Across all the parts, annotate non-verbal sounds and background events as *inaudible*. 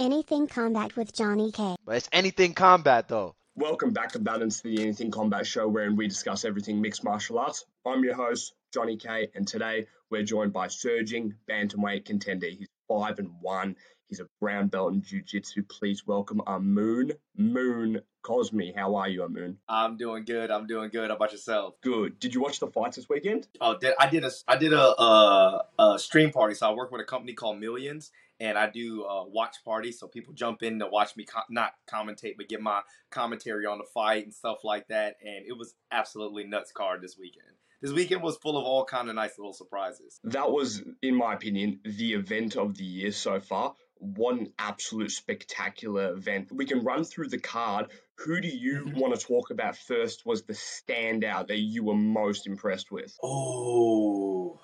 Anything Combat with Johnny K. But it's anything combat though. Welcome back to Balance, the Anything Combat Show, wherein we discuss everything mixed martial arts. I'm your host, Johnny K, and today we're joined by surging bantamweight contender. He's five and one. He's a brown belt in jiu-jitsu. Please welcome Amun Moon Cosme. How are you, Amun? I'm doing good. I'm doing good. How about yourself? Good. Did you watch the fights this weekend? Oh, did, I did a I did a, a, a stream party. So I work with a company called Millions, and I do a watch parties. So people jump in to watch me not commentate, but get my commentary on the fight and stuff like that. And it was absolutely nuts card this weekend. This weekend was full of all kind of nice little surprises. That was, in my opinion, the event of the year so far. One absolute spectacular event. We can run through the card. Who do you Mhm. want to talk about first? Was the standout that you were most impressed with? Oh.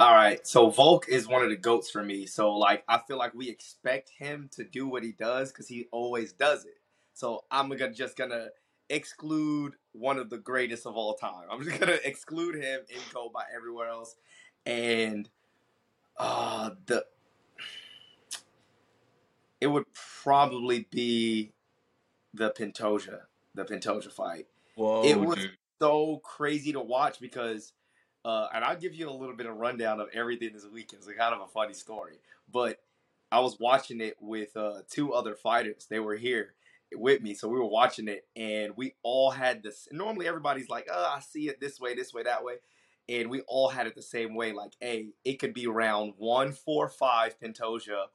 All right. So Volk is one of the goats for me. So like I feel like we expect him to do what he does because he always does it. So I'm gonna just gonna exclude one of the greatest of all time. I'm just gonna exclude him and go by everywhere else. And uh the it would probably be the Pantoja, the Pantoja fight Whoa, It was- dude. so crazy to watch because, uh, and I'll give you a little bit of rundown of everything this weekend. It's kind of a funny story, but I was watching it with uh, two other fighters. They were here with me, so we were watching it, and we all had this. Normally, everybody's like, "Oh, I see it this way, this way, that way," and we all had it the same way. Like, hey, it could be round one, four, five, Pantoja,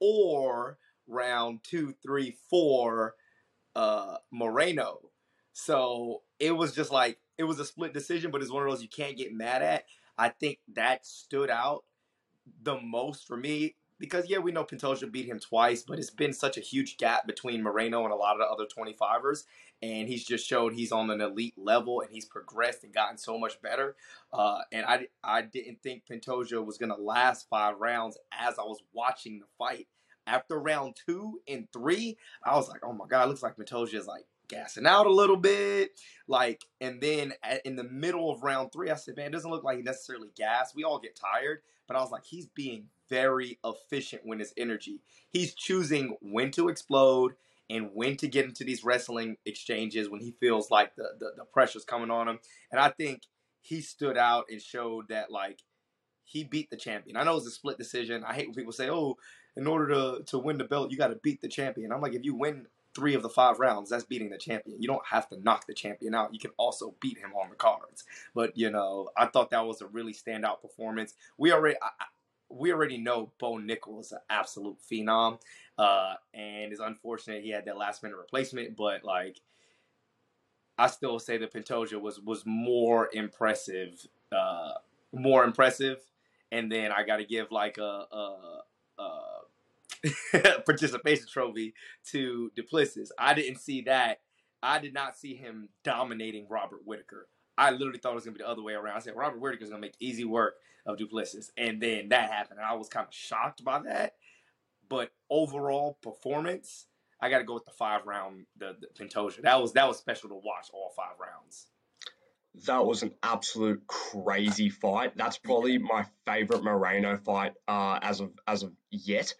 or round two, three, four, uh, Moreno. So it was just like it was a split decision, but it's one of those you can't get mad at. I think that stood out the most for me because yeah, we know Pantoja beat him twice, but it's been such a huge gap between Moreno and a lot of the other 25ers, and he's just showed he's on an elite level and he's progressed and gotten so much better. Uh, and I I didn't think Pantoja was gonna last five rounds as I was watching the fight. After round two and three, I was like, oh my god, it looks like Pantoja is like gassing out a little bit. Like, and then at, in the middle of round three, I said, man, it doesn't look like he necessarily gas. We all get tired, but I was like, he's being very efficient with his energy. He's choosing when to explode and when to get into these wrestling exchanges when he feels like the, the, the pressure's coming on him. And I think he stood out and showed that, like, he beat the champion. I know it's a split decision. I hate when people say, oh, in order to, to win the belt, you got to beat the champion. I'm like, if you win three of the five rounds, that's beating the champion. You don't have to knock the champion out. You can also beat him on the cards. But you know, I thought that was a really standout performance. We already, I, we already know Bo Nickal is an absolute phenom, uh, and it's unfortunate he had that last minute replacement. But like, I still say that Pantoja was was more impressive, uh, more impressive. And then I got to give like a, a, a *laughs* participation trophy to Du Plessis. I didn't see that. I did not see him dominating Robert Whitaker. I literally thought it was gonna be the other way around. I said Robert Whitaker's gonna make easy work of Du Plessis, and then that happened. And I was kind of shocked by that. But overall performance, I got to go with the five round the, the Pantoja. That was that was special to watch all five rounds. That was an absolute crazy fight. That's probably my favorite Moreno fight uh, as of as of yet.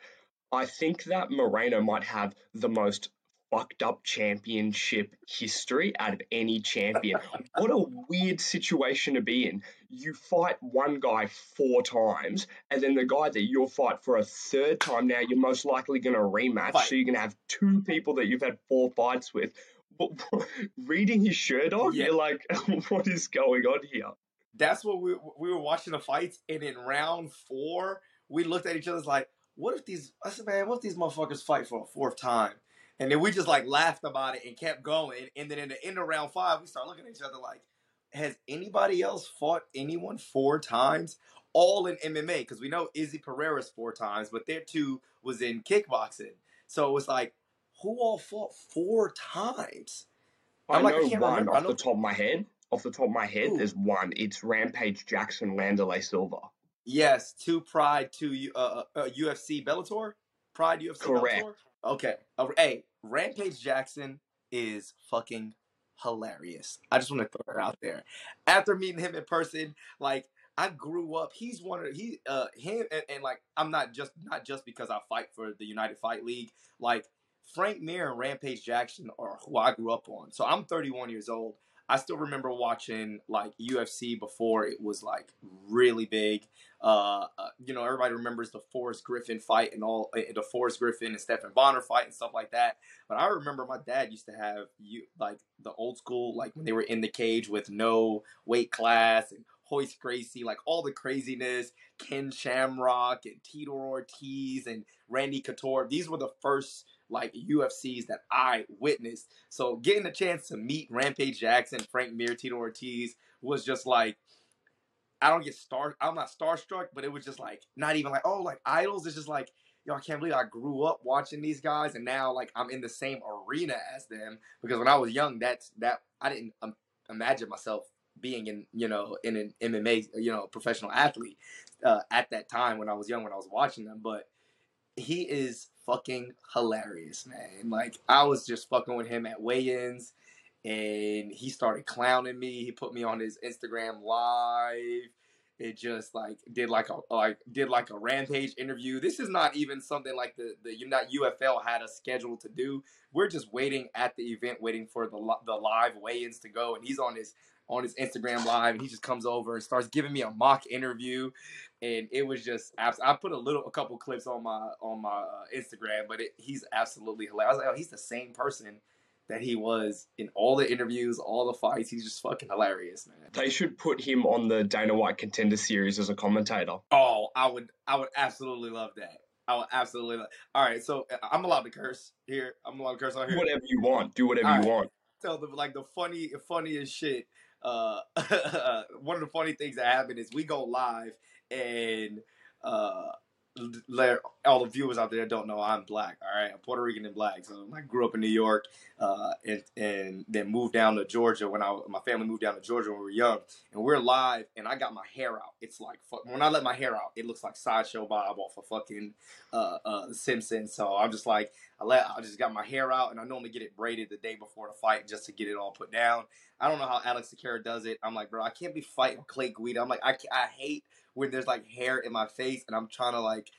I think that Moreno might have the most fucked up championship history out of any champion. *laughs* what a weird situation to be in. You fight one guy four times, and then the guy that you'll fight for a third time now, you're most likely going to rematch. Fight. So you're going to have two people that you've had four fights with. But *laughs* reading his shirt off, Yeah. you're like, *laughs* what is going on here? that's what we we were watching the fights, and in round four, we looked at each other like, "What if these?" I said, "Man, what if these motherfuckers fight for a fourth time?" And then we just like laughed about it and kept going. And then in the end of round five, we start looking at each other like, "Has anybody else fought anyone four times?" All in MMA because we know Izzy Pereira's four times, but their two was in kickboxing. So it was like, who all fought four times? I I'm like, I know can't one remember. I off the top of my head. Off the top of my head, Ooh. there's one. It's Rampage Jackson Wanderlei Silva. Yes, two Pride, two uh, uh, UFC Bellator, Pride UFC Correct. Bellator. Okay, uh, hey, Rampage Jackson is fucking hilarious. I just want to throw it out there. After meeting him in person, like I grew up. He's one of he uh him and, and like I'm not just not just because I fight for the United Fight League. Like Frank Mir and Rampage Jackson are who I grew up on. So I'm 31 years old. I still remember watching like UFC before it was like really big. Uh, uh, you know, everybody remembers the Forrest Griffin fight and all uh, the Forrest Griffin and Stephan Bonnar fight and stuff like that. But I remember my dad used to have you like the old school, like when they were in the cage with no weight class and Hoist Gracie, like all the craziness, Ken Shamrock and Tito Ortiz and Randy Couture. These were the first like UFCs that I witnessed. So getting a chance to meet Rampage Jackson, Frank Mir, Tito Ortiz was just like I don't get star I'm not starstruck, but it was just like not even like, oh, like idols. It's just like, yo, I can't believe I grew up watching these guys and now like I'm in the same arena as them. Because when I was young, that's that I didn't um, imagine myself being in, you know, in an MMA, you know, professional athlete uh, at that time when I was young, when I was watching them. But he is fucking hilarious, man. Like I was just fucking with him at weigh-ins and he started clowning me. He put me on his Instagram live. It just like did like a like did like a rampage interview. This is not even something like the the not UFL had a schedule to do. We're just waiting at the event, waiting for the the live weigh-ins to go, and he's on his on his Instagram live, and he just comes over and starts giving me a mock interview, and it was just I put a little a couple clips on my on my uh, Instagram, but it, he's absolutely hilarious. I was like, oh, he's the same person that he was in all the interviews, all the fights. He's just fucking hilarious, man. They should put him on the Dana White Contender Series as a commentator. Oh, I would, I would absolutely love that. I would absolutely love. All right, so uh, I'm allowed to curse here. I'm allowed to curse on here. Whatever you want, do whatever all you right. want. Tell them like the funny, funniest shit uh, *laughs* one of the funny things that happened is we go live and uh, let all the viewers out there don't know I'm black. All right, I'm Puerto Rican and black. So I grew up in New York, uh, and and then moved down to Georgia when I my family moved down to Georgia when we were young. And we're live, and I got my hair out. It's like when I let my hair out, it looks like sideshow Bob off of fucking uh, uh, The Simpsons. So I'm just like I let I just got my hair out, and I normally get it braided the day before the fight just to get it all put down. I don't know how Alex Sakara does it. I'm like, bro, I can't be fighting Clay Guida. I'm like, I I hate when there's like hair in my face, and I'm trying to like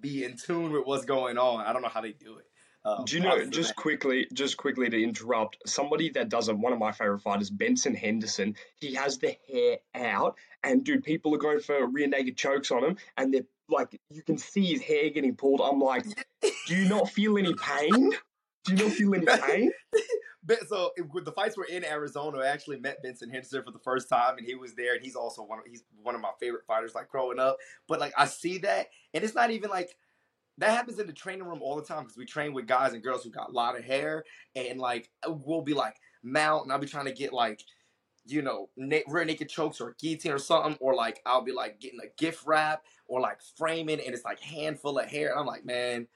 be in tune with what's going on. I don't know how they do it. Um, do you know? Just that. quickly, just quickly to interrupt, somebody that does it. One of my favorite fighters, Benson Henderson. He has the hair out, and dude, people are going for rear naked chokes on him, and they're like, you can see his hair getting pulled. I'm like, *laughs* do you not feel any pain? Do you not feel any pain? so the fights were in Arizona, I actually met Benson Henderson for the first time, and he was there, and he's also one. Of, he's one of my favorite fighters, like growing up. But like I see that, and it's not even like that happens in the training room all the time because we train with guys and girls who got a lot of hair, and like uh, we'll be like mount, and I'll be trying to get like you know na- rear naked chokes or guillotine or something, or like I'll be like getting a gift wrap or like framing, and it's like handful of hair, and I'm like, man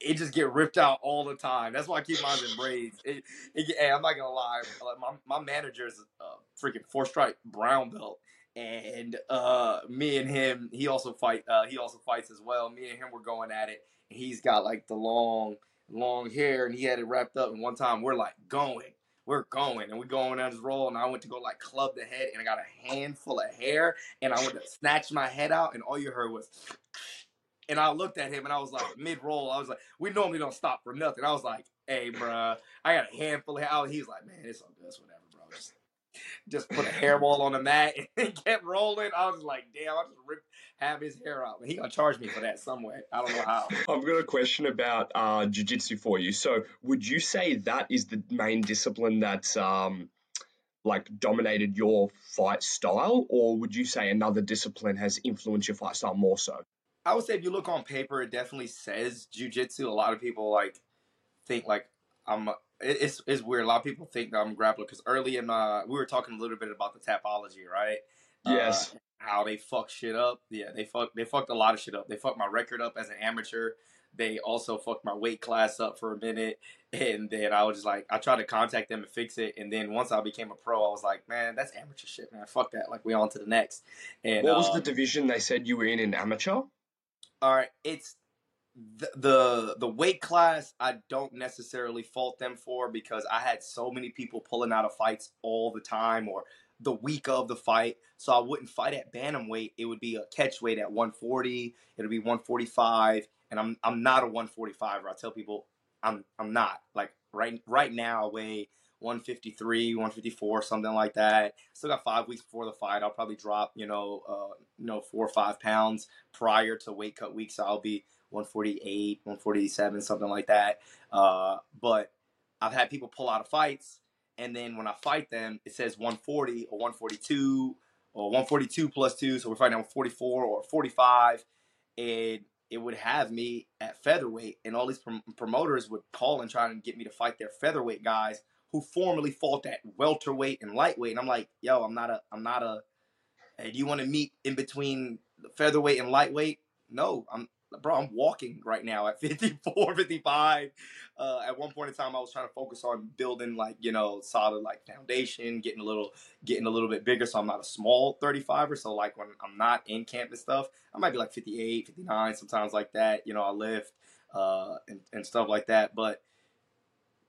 it just get ripped out all the time. That's why I keep mine in braids. It, it, hey, I'm not gonna lie. My my manager is a freaking four stripe brown belt, and uh, me and him, he also fight. Uh, he also fights as well. Me and him were going at it. He's got like the long, long hair, and he had it wrapped up. And one time we're like going, we're going, and we're going down this roll. And I went to go like club the head, and I got a handful of hair, and I went to snatch my head out, and all you heard was and I looked at him and I was like, mid roll, I was like, we normally don't stop for nothing. I was like, hey, bro, I got a handful of how he's like, man, it's all good, it's whatever, bro. Just, just put a hairball on the mat *laughs* and kept rolling. I was like, damn, I just ripped have his hair out. He gonna charge me for that some way. I don't know how. *laughs* I've got a question about uh, jiu-jitsu for you. So, would you say that is the main discipline that's um, like dominated your fight style, or would you say another discipline has influenced your fight style more so? I would say if you look on paper, it definitely says jujitsu. A lot of people like think like I'm. It's it's weird. A lot of people think that I'm a grappler because early in my we were talking a little bit about the tapology, right? Yes. Uh, how they fuck shit up. Yeah, they fuck they fucked a lot of shit up. They fucked my record up as an amateur. They also fucked my weight class up for a minute, and then I was just like, I tried to contact them and fix it. And then once I became a pro, I was like, man, that's amateur shit, man. Fuck that. Like we on to the next. And what was the um, division they said you were in in amateur? All right, it's the, the the weight class. I don't necessarily fault them for because I had so many people pulling out of fights all the time, or the week of the fight. So I wouldn't fight at bantamweight. It would be a catch weight at 140. It'll be 145, and I'm I'm not a 145. Or er. I tell people I'm I'm not like right right now I weigh 153, 154, something like that. Still got five weeks before the fight. I'll probably drop you know uh, you know four or five pounds prior to weight cut week, so I'll be 148, 147, something like that. Uh, but I've had people pull out of fights, and then when I fight them, it says 140 or 142 or 142 plus two, so we're fighting on 44 or 45, and it would have me at featherweight, and all these prom- promoters would call and try and get me to fight their featherweight guys who formerly fought at welterweight and lightweight, and I'm like, yo, I'm not a, I'm not a. Hey, do you want to meet in between featherweight and lightweight? No, I'm bro, I'm walking right now at *laughs* 54, 55. Uh, at one point in time, I was trying to focus on building like, you know, solid like foundation, getting a little, getting a little bit bigger. So I'm not a small 35er. So like when I'm not in camp and stuff, I might be like 58, 59, sometimes like that. You know, I lift, uh, and, and stuff like that. But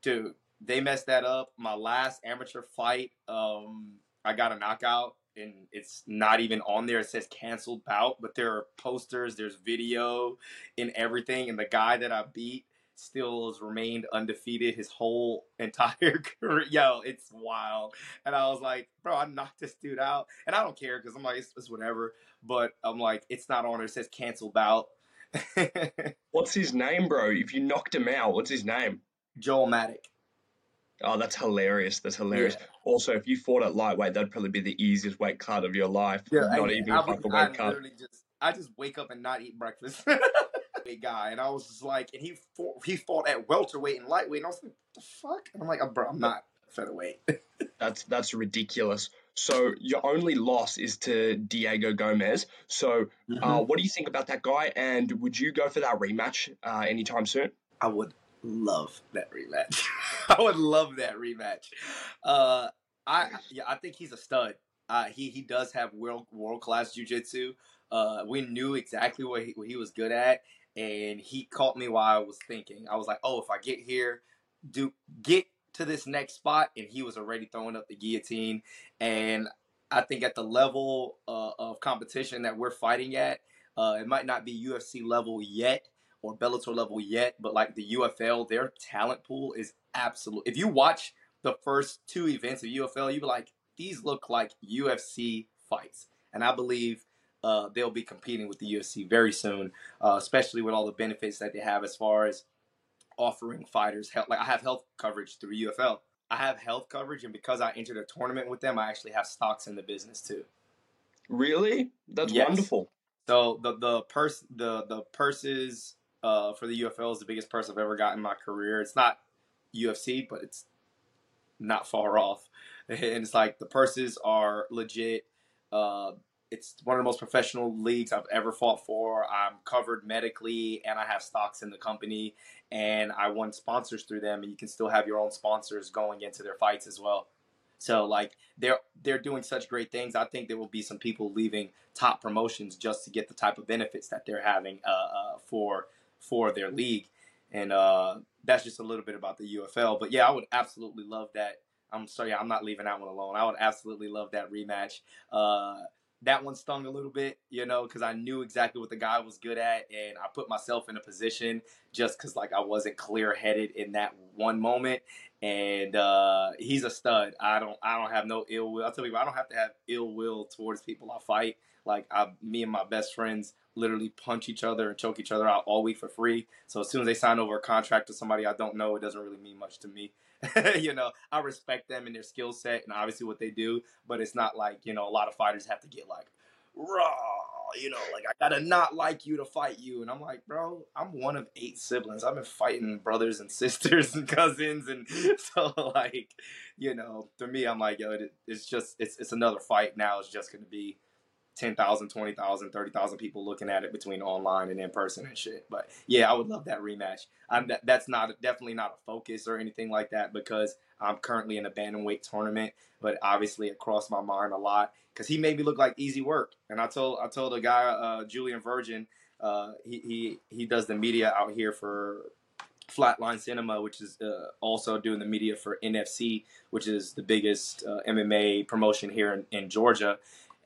dude, they messed that up. My last amateur fight, um, I got a knockout and it's not even on there. It says canceled bout, but there are posters, there's video and everything. And the guy that I beat still has remained undefeated his whole *laughs* entire career. Yo, it's wild. And I was like, bro, I knocked this dude out. And I don't care because I'm like, it's, it's, whatever. But I'm like, it's not on there. It says canceled bout. *laughs* what's his name, bro? If you knocked him out, what's his name? Joel Maddock. Oh, that's hilarious. That's hilarious. Yeah. Also, if you fought at lightweight, that'd probably be the easiest weight cut of your life. Yeah, not I, even I, weight cut. Just, I just wake up and not eat breakfast. *laughs* Big guy, and I was just like, and he fought, he fought at welterweight and lightweight, and I was like, the fuck? And I'm like, bro, I'm not featherweight. *laughs* that's that's ridiculous. So your only loss is to Diego Gomez. So, uh, mm-hmm. uh, what do you think about that guy? And would you go for that rematch uh, anytime soon? I would love that rematch. *laughs* I would love that rematch. Uh, I yeah, I think he's a stud. Uh, he he does have world world class jujitsu. Uh, we knew exactly what he, what he was good at, and he caught me while I was thinking. I was like, oh, if I get here, do get to this next spot, and he was already throwing up the guillotine. And I think at the level uh, of competition that we're fighting at, uh, it might not be UFC level yet, or Bellator level yet, but like the UFL, their talent pool is absolute. If you watch the first two events of UFL, you be like, these look like UFC fights, and I believe uh, they'll be competing with the UFC very soon, uh, especially with all the benefits that they have as far as offering fighters health. Like I have health coverage through UFL. I have health coverage, and because I entered a tournament with them, I actually have stocks in the business too. Really? That's yes. wonderful. So the the purse the the purses uh, for the UFL is the biggest purse I've ever got in my career. It's not UFC, but it's not far off. *laughs* And it's like the purses are legit. Uh, it's one of the most professional leagues I've ever fought for. I'm covered medically, and I have stocks in the company, and I won sponsors through them. And you can still have your own sponsors going into their fights as well. So like they're they're doing such great things. I think there will be some people leaving top promotions just to get the type of benefits that they're having uh, uh, for for their league. And uh, that's just a little bit about the UFL. But yeah, I would absolutely love that. I'm sorry, I'm not leaving that one alone. I would absolutely love that rematch. Uh, that one stung a little bit, you know, because I knew exactly what the guy was good at, and I put myself in a position just because like I wasn't clear headed in that one moment. And uh, he's a stud. I don't, I don't have no ill will. I tell you, I don't have to have ill will towards people I fight. Like I, me and my best friends literally punch each other and choke each other out all week for free. So as soon as they sign over a contract to somebody I don't know, it doesn't really mean much to me. *laughs* you know, I respect them and their skill set and obviously what they do, but it's not like, you know, a lot of fighters have to get like raw, you know, like I gotta not like you to fight you. And I'm like, bro, I'm one of eight siblings. I've been fighting brothers and *laughs* sisters and cousins. And *laughs* so like, you know, for me, I'm like, yo, it, it's just, it's, it's another fight now. It's just going to be 10,000, 20,000, 30,000 people looking at it between online and in person and shit. But yeah, I would love that rematch. I'm that, that's not definitely not a focus or anything like that because I'm currently in a bantamweight tournament, but obviously it crossed my mind a lot because he made me look like easy work. And I told I told a guy, uh, Julian Virgin, uh, he, he he does the media out here for Flatline Cinema, which is uh, also doing the media for NFC, which is the biggest uh, MMA promotion here in, in Georgia,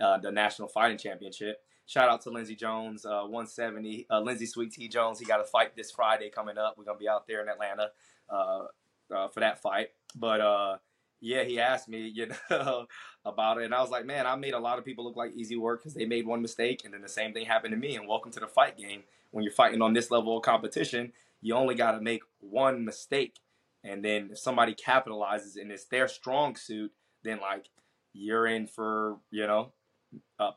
uh, the National Fighting Championship. Shout out to Lindsey Jones, uh, 170. Uh, Lindsey Sweet T Jones, he got a fight this Friday coming up. We're gonna be out there in Atlanta uh, uh, for that fight. But uh, yeah, he asked me, you *laughs* know, about it, and I was like, man, I made a lot of people look like easy work because they made one mistake, and then the same thing happened to me. And welcome to the fight game. When you're fighting on this level of competition, you only got to make one mistake, and then if somebody capitalizes and it's their strong suit, then like you're in for you know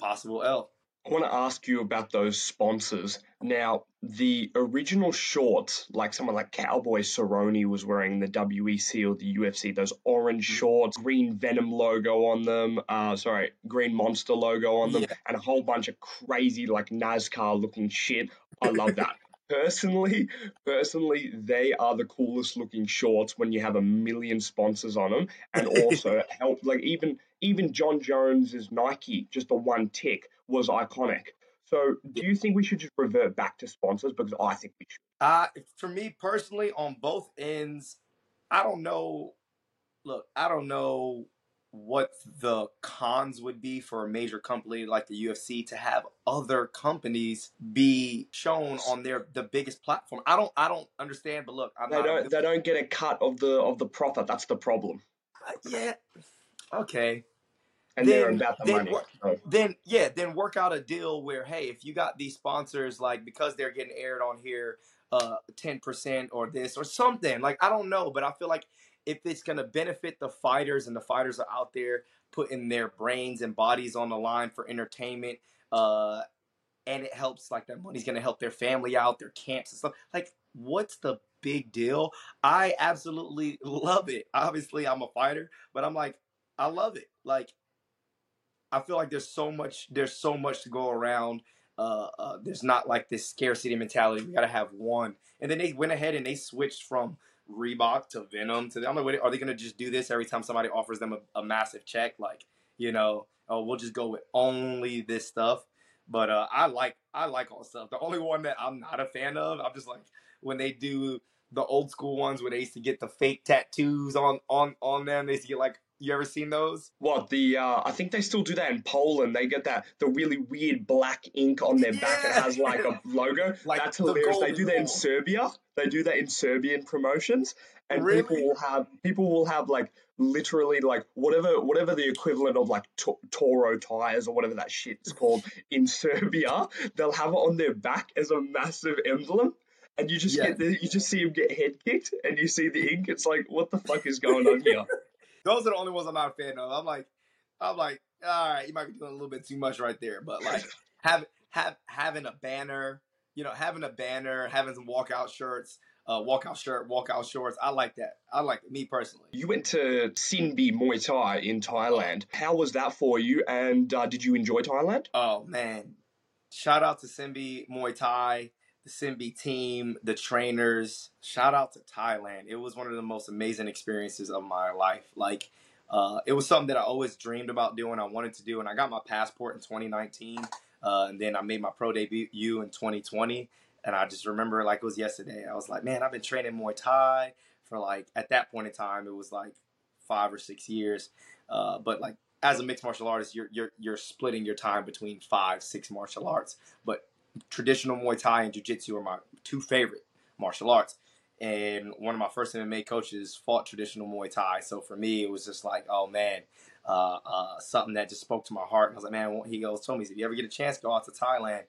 possible L. I want to ask you about those sponsors. Now, the original shorts, like someone like Cowboy Cerrone was wearing the WEC or the UFC, those orange Mm-hmm. shorts, green Venum logo on them, uh, sorry, green Monster logo on them, Yeah. and a whole bunch of crazy, like NASCAR looking shit. I love that. *laughs* Personally, personally, they are the coolest looking shorts when you have a million sponsors on them, and *laughs* also help like even even Jon Jones's Nike, just the one tick was iconic. So, do you think we should just revert back to sponsors? Because I think we should. Uh, for me personally, on both ends, I don't know. Look, I don't know what the cons would be for a major company like the UFC to have other companies be shown on their the biggest platform. I don't I don't understand, but look, I'm They not don't. They don't get a cut of the of the profit. That's the problem, uh, yeah. Okay. and they're Then- about the then money. what- So, then yeah, then work out a deal where hey, if you got these sponsors like because they're getting aired on here, uh, ten percent or this or something like I don't know, but I feel like if it's gonna benefit the fighters and the fighters are out there putting their brains and bodies on the line for entertainment, uh, and it helps like that money's gonna help their family out, their camps and stuff. Like, what's the big deal? I absolutely love it. Obviously, I'm a fighter, but I'm like, I love it. Like, I feel like there's so much there's so much to go around. Uh, uh, there's not like this scarcity mentality. We gotta have one. And then they went ahead and they switched from Reebok to Venum to. The, I'm like, are they gonna just do this every time somebody offers them a, a massive check? Like, you know, oh, we'll just go with only this stuff. But uh, I like I like all stuff. The only one that I'm not a fan of, I'm just like when they do the old school ones where they used to get the fake tattoos on on on them. They used to get like, you ever seen those? what the? Uh, I think they still do that in Poland. They get that the really weird black ink on their back that has like a logo. *laughs* Like That's the hilarious. They do that in. Serbia. They do that in Serbian promotions, and Really? people will have people will have like literally like whatever whatever the equivalent of like to- Toro tires or whatever that shit's called *laughs* in Serbia. They'll have it on their back as a massive emblem. And you just Yeah. get the, you just see him get head kicked, and you see the ink. It's like, what the fuck is going on here? *laughs* Those are the only ones I'm not a fan of. I'm like, I'm like, all right, you might be doing a little bit too much right there, but like, *laughs* have have having a banner, you know, having a banner, having some walkout shirts, uh, walkout shirt, walkout shorts. I like that. I like it, me personally. You went to Sinbi Muay Thai in Thailand. How was that for you? And uh, did you enjoy Thailand? Oh man, shout out to Sinbi Muay Thai, the Sinbi team, the trainers. Shout out to Thailand. It was one of the most amazing experiences of my life. Like, uh, it was something that I always dreamed about doing. I wanted to do, and I got my passport in 2019, uh, and then I made my pro debut in 2020. And I just remember like it was yesterday. I was like, man, I've been training Muay Thai for like at that point in time, it was like five or six years. Uh, but like as a mixed martial artist, you're you're you're splitting your time between five, six martial arts. But traditional Muay Thai and Jiu Jitsu are my two favorite martial arts. And one of my first MMA coaches fought traditional Muay Thai, so for me it was just like, oh man, uh, uh, something that just spoke to my heart. And I was like, man, he goes, told me, if you ever get a chance, go out to Thailand.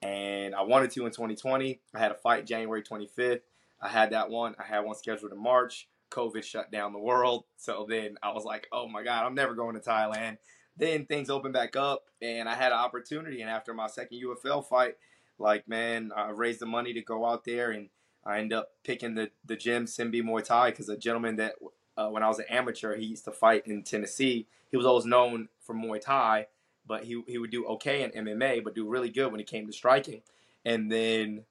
And I wanted to in 2020. I had a fight January 25th. I had that one. I had one scheduled in March. COVID shut down the world. *laughs* So then I was like, oh my God, I'm never going to Thailand. Then things opened back up and I had an opportunity. And after my second UFL fight, like, man, I raised the money to go out there and I end up picking the, the gym, Sinbi Muay Thai, because a gentleman that, uh, when I was an amateur, he used to fight in Tennessee. He was always known for Muay Thai, but he, he would do okay in MMA, but do really good when he came to striking. And then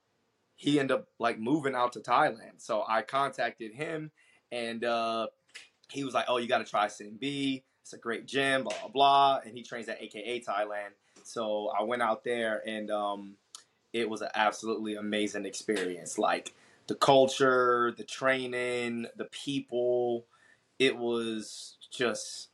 he ended up like moving out to Thailand. So I contacted him and uh, he was like, "Oh, you got to try Sinbi. It's a great gym, blah blah blah." And he trains at AKA Thailand. So I went out there, and um, it was an absolutely amazing experience. Like the culture, the training, the people. It was just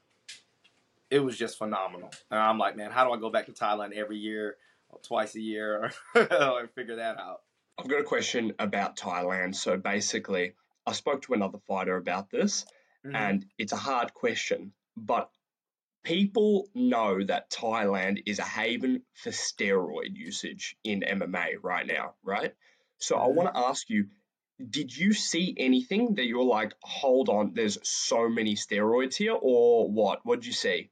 it was just phenomenal. And I'm like, man, how do I go back to Thailand every year, or twice a year, or *laughs* figure that out? I've got a question about Thailand. So basically, I spoke to another fighter about this, Mhm. and it's a hard question, but people know that Thailand is a haven for steroid usage in MMA right now, right? So I Mhm. want to ask you, did you see anything that you're like, hold on, there's so many steroids here, or what? What did you see?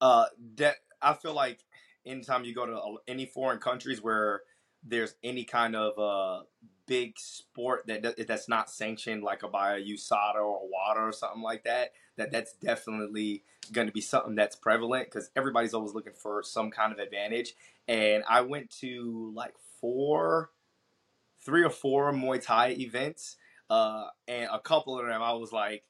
Uh, that I feel like anytime you go to any foreign countries where there's any kind of uh big sport that that- that's not sanctioned, like a by a USADA or WADA or something like that, that that's definitely going to be something that's prevalent because everybody's always looking for some kind of advantage. And I went to like four, three or four Muay Thai events, uh, and a couple of them I was like,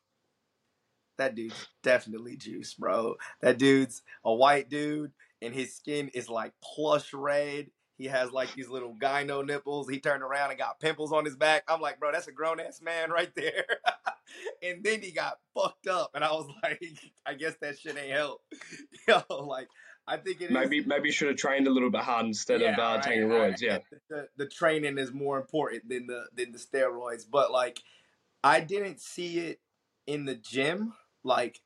that dude's definitely juice, bro. That dude's a white dude, and his skin is like plush red. He has like these little gyno nipples. He turned around and got pimples on his back. I'm like, bro, that's a grown ass man right there. *laughs* and then he got fucked up, and I was *laughs* like, I guess that shit ain't help. *laughs* Yo, like, I think it is. Maybe maybe you should have trained a little bit hard instead of uh, right, taking right. roids. Yeah. The, the training is more important than the than the steroids. But like, I didn't see it in the gym. Like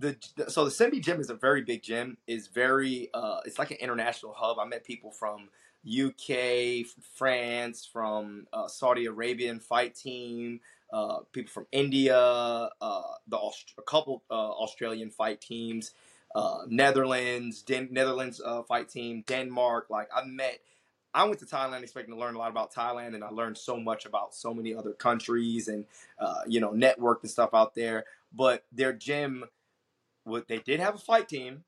the so the Sinbi gym is a very big gym. is very uh, it's like an international hub. I met people from UK, France, from uh, Saudi Arabian fight team. Uh, people from India, uh, the Aust- a couple uh, Australian fight teams, uh, Netherlands, Den- Netherlands uh, fight team, Denmark. Like I met, I went to Thailand expecting to learn a lot about Thailand, and I learned so much about so many other countries and you know network and stuff out there. But their gym, what they did have a fight team,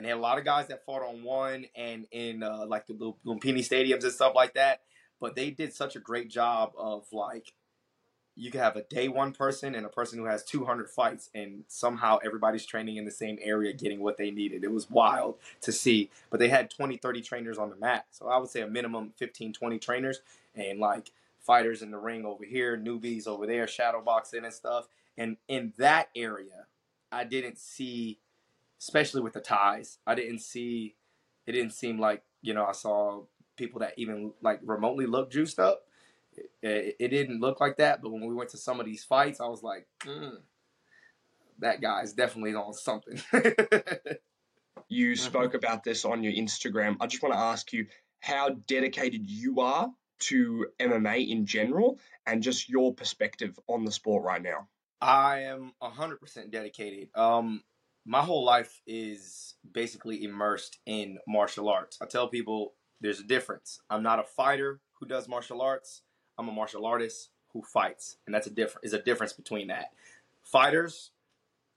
and they had a lot of guys that fought on one and in uh, like the Lu- Lumpini stadiums and stuff like that. But they did such a great job of like you could have a day one person and a person who has 200 fights and somehow everybody's training in the same area getting what they needed. It was wild to see. But they had 20 30 trainers on the mat. So i would say a minimum 15 20 trainers and like fighters in the ring over here newbies over there shadow boxing and stuff. And in that area i didn't see especially with the ties i didn't see it didn't seem like you know i saw people that even like remotely looked juiced up it, it didn't look like that, but when we went to some of these fights, I was like, mm, that guy's definitely on something. *laughs* You Mhm. spoke about this on your Instagram. I just want to ask you how dedicated you are to MMA in general and just your perspective on the sport right now. I am 100% dedicated. Um, my whole life is basically immersed in martial arts. I tell people there's a difference. I'm not a fighter who does martial arts. I'm a martial artist who fights, and that's a different is a difference between that. Fighters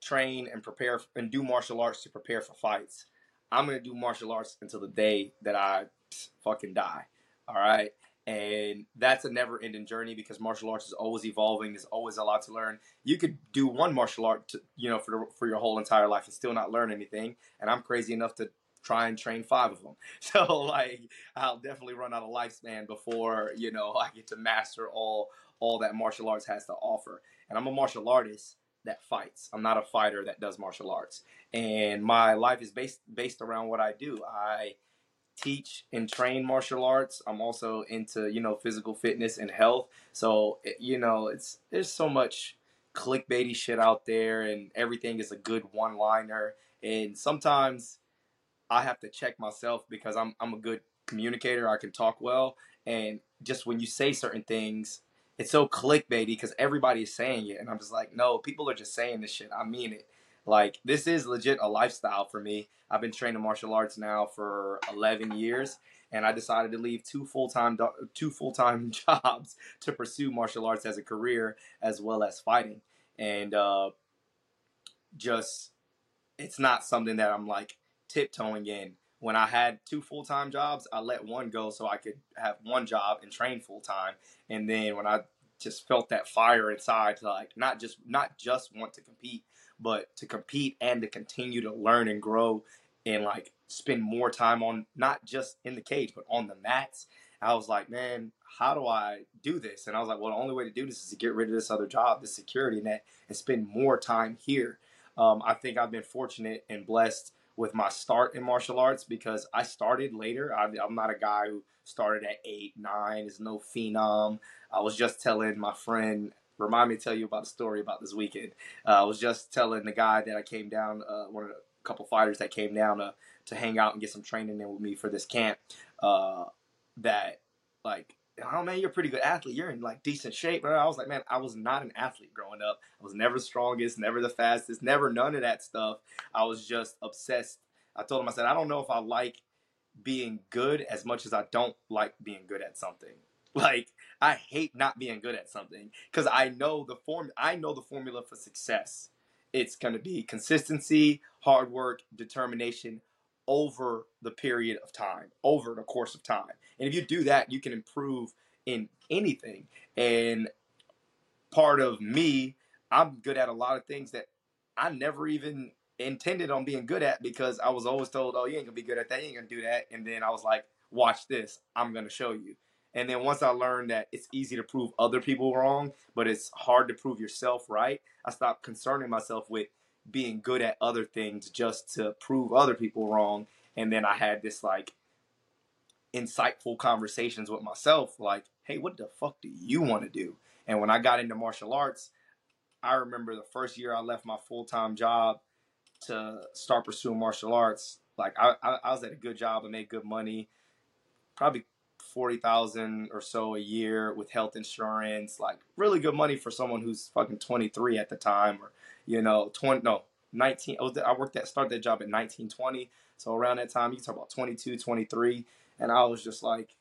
train and prepare and do martial arts to prepare for fights. I'm gonna do martial arts until the day that I fucking die. All right. And that's a never ending journey because martial arts is always evolving. There's always a lot to learn. You could do one martial art, to, you know, for for your whole entire life and still not learn anything. And I'm crazy enough to try and train five of them. *laughs* So like, I'll definitely run out of lifespan before you know I get to master all all that martial arts has to offer. And I'm a martial artist that fights. I'm not a fighter that does martial arts. And my life is based based around what I do. I teach and train martial arts. I'm also into, you know, physical fitness and health. So, you know, it's there's so much clickbaity shit out there and everything is a good one-liner and sometimes I have to check myself because I'm I'm a good communicator. I can talk well and just when you say certain things it's so clickbaity because everybody is saying it and I'm just like, "No, people are just saying this shit. I mean it." Like this is legit a lifestyle for me. I've been training martial arts now for 11 years, and I decided to leave two full time two full time *laughs* jobs to pursue martial arts as a career as well as fighting. And uh, just it's not something that I'm like tiptoeing in. When I had two full time jobs, I let one go so I could have one job and train full time. And then when I just felt that fire inside to like not just not just want to compete, but to compete and to continue to learn and grow and like spend more time on not just in the cage but on the mats. I was like, man, how do I do this? And I was like, well, the only way to do this is to get rid of this other job, this security net, and spend more time here. Um, I think I've been fortunate and blessed with my start in martial arts because I started later. I, I'm not a guy who started at eight, nine, is no phenom. I was just telling my friend, remind me to tell you about the story about this weekend. Uh, I was just telling the guy that I came down, uh, one of the couple fighters that came down to, to hang out and get some training in with me for this camp, uh, that like oh man, you're a pretty good athlete. You're in like decent shape. I was like, man, I was not an athlete growing up. I was never the strongest, never the fastest, never none of that stuff. I was just obsessed. I told him, I said, I don't know if I like being good as much as I don't like being good at something. *laughs* Like I hate not being good at something because I know the form. I know the formula for success. It's going to be consistency, hard work, determination over the period of time, over the course of time. And if you do that, you can improve in anything. And part of me, I'm good at a lot of things that I never even intended on being good at because I was always told, oh, you ain't gonna be good at that, you ain't gonna do that. And then I was like, watch this, I'm gonna show you. And then once I learned that it's easy to prove other people wrong, but it's hard to prove yourself right, I stopped concerning myself with being good at other things just to prove other people wrong. And then I had this like insightful conversations with myself like, hey, what the fuck do you want to do? And when I got into martial arts, I remember the first year I left my full time job to start pursuing martial arts. Like I, I, I was at a good job, I made good money, probably forty thousand or so a year with health insurance, like really good money for someone who's fucking twenty three at the time, or you know, twenty no nineteen. I, was, I worked at started that job at nineteen twenty, so around that time you talk about 22, 23. and I was just like,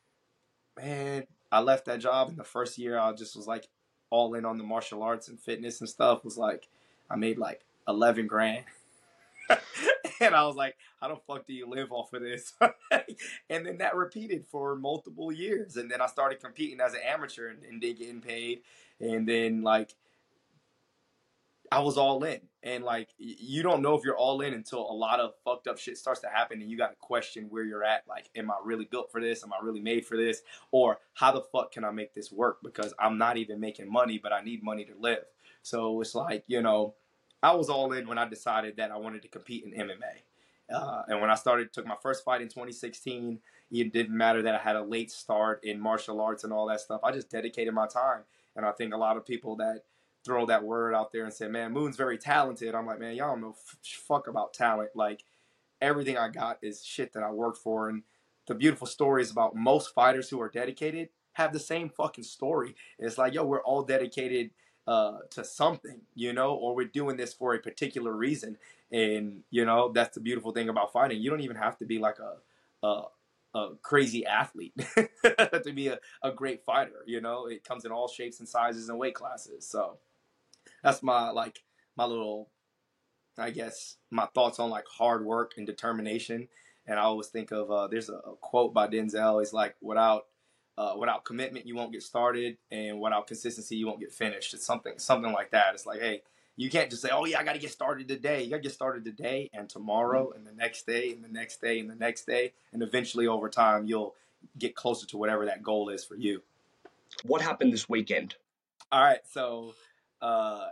man, I left that job in the first year. I just was like all in on the martial arts and fitness and stuff. Was like, I made like eleven grand. *laughs* *laughs* and I was like, how the fuck do you live off of this? *laughs* and then that repeated for multiple years. And then I started competing as an amateur and, and then getting paid. And then like I was all in. And like you don't know if you're all in until a lot of fucked up shit starts to happen and you got to question where you're at. Like, am I really built for this? Am I really made for this? Or how the fuck can I make this work? Because I'm not even making money, but I need money to live. So it's like, you know, I was all in when I decided that I wanted to compete in MMA. Uh, and when I started, took my first fight in 2016, it didn't matter that I had a late start in martial arts and all that stuff. I just dedicated my time. And I think a lot of people that throw that word out there and say, man, Moon's very talented. I'm like, man, y'all don't know f- fuck about talent. Like, everything I got is shit that I worked for. And the beautiful story is about most fighters who are dedicated have the same fucking story. It's like, yo, we're all dedicated uh, to something, you know, or we're doing this for a particular reason. And, you know, that's the beautiful thing about fighting. You don't even have to be like a, a, a crazy athlete *laughs* to be a, a great fighter, you know, it comes in all shapes and sizes and weight classes. So that's my, like, my little, I guess, my thoughts on like hard work and determination. And I always think of, uh, there's a, a quote by Denzel. He's like, without uh, without commitment, you won't get started, and without consistency, you won't get finished. It's something something like that. It's like, hey, you can't just say, oh yeah, I got to get started today. You got to get started today and tomorrow and the next day and the next day and the next day, and eventually over time, you'll get closer to whatever that goal is for you. What happened this weekend? All right, so uh,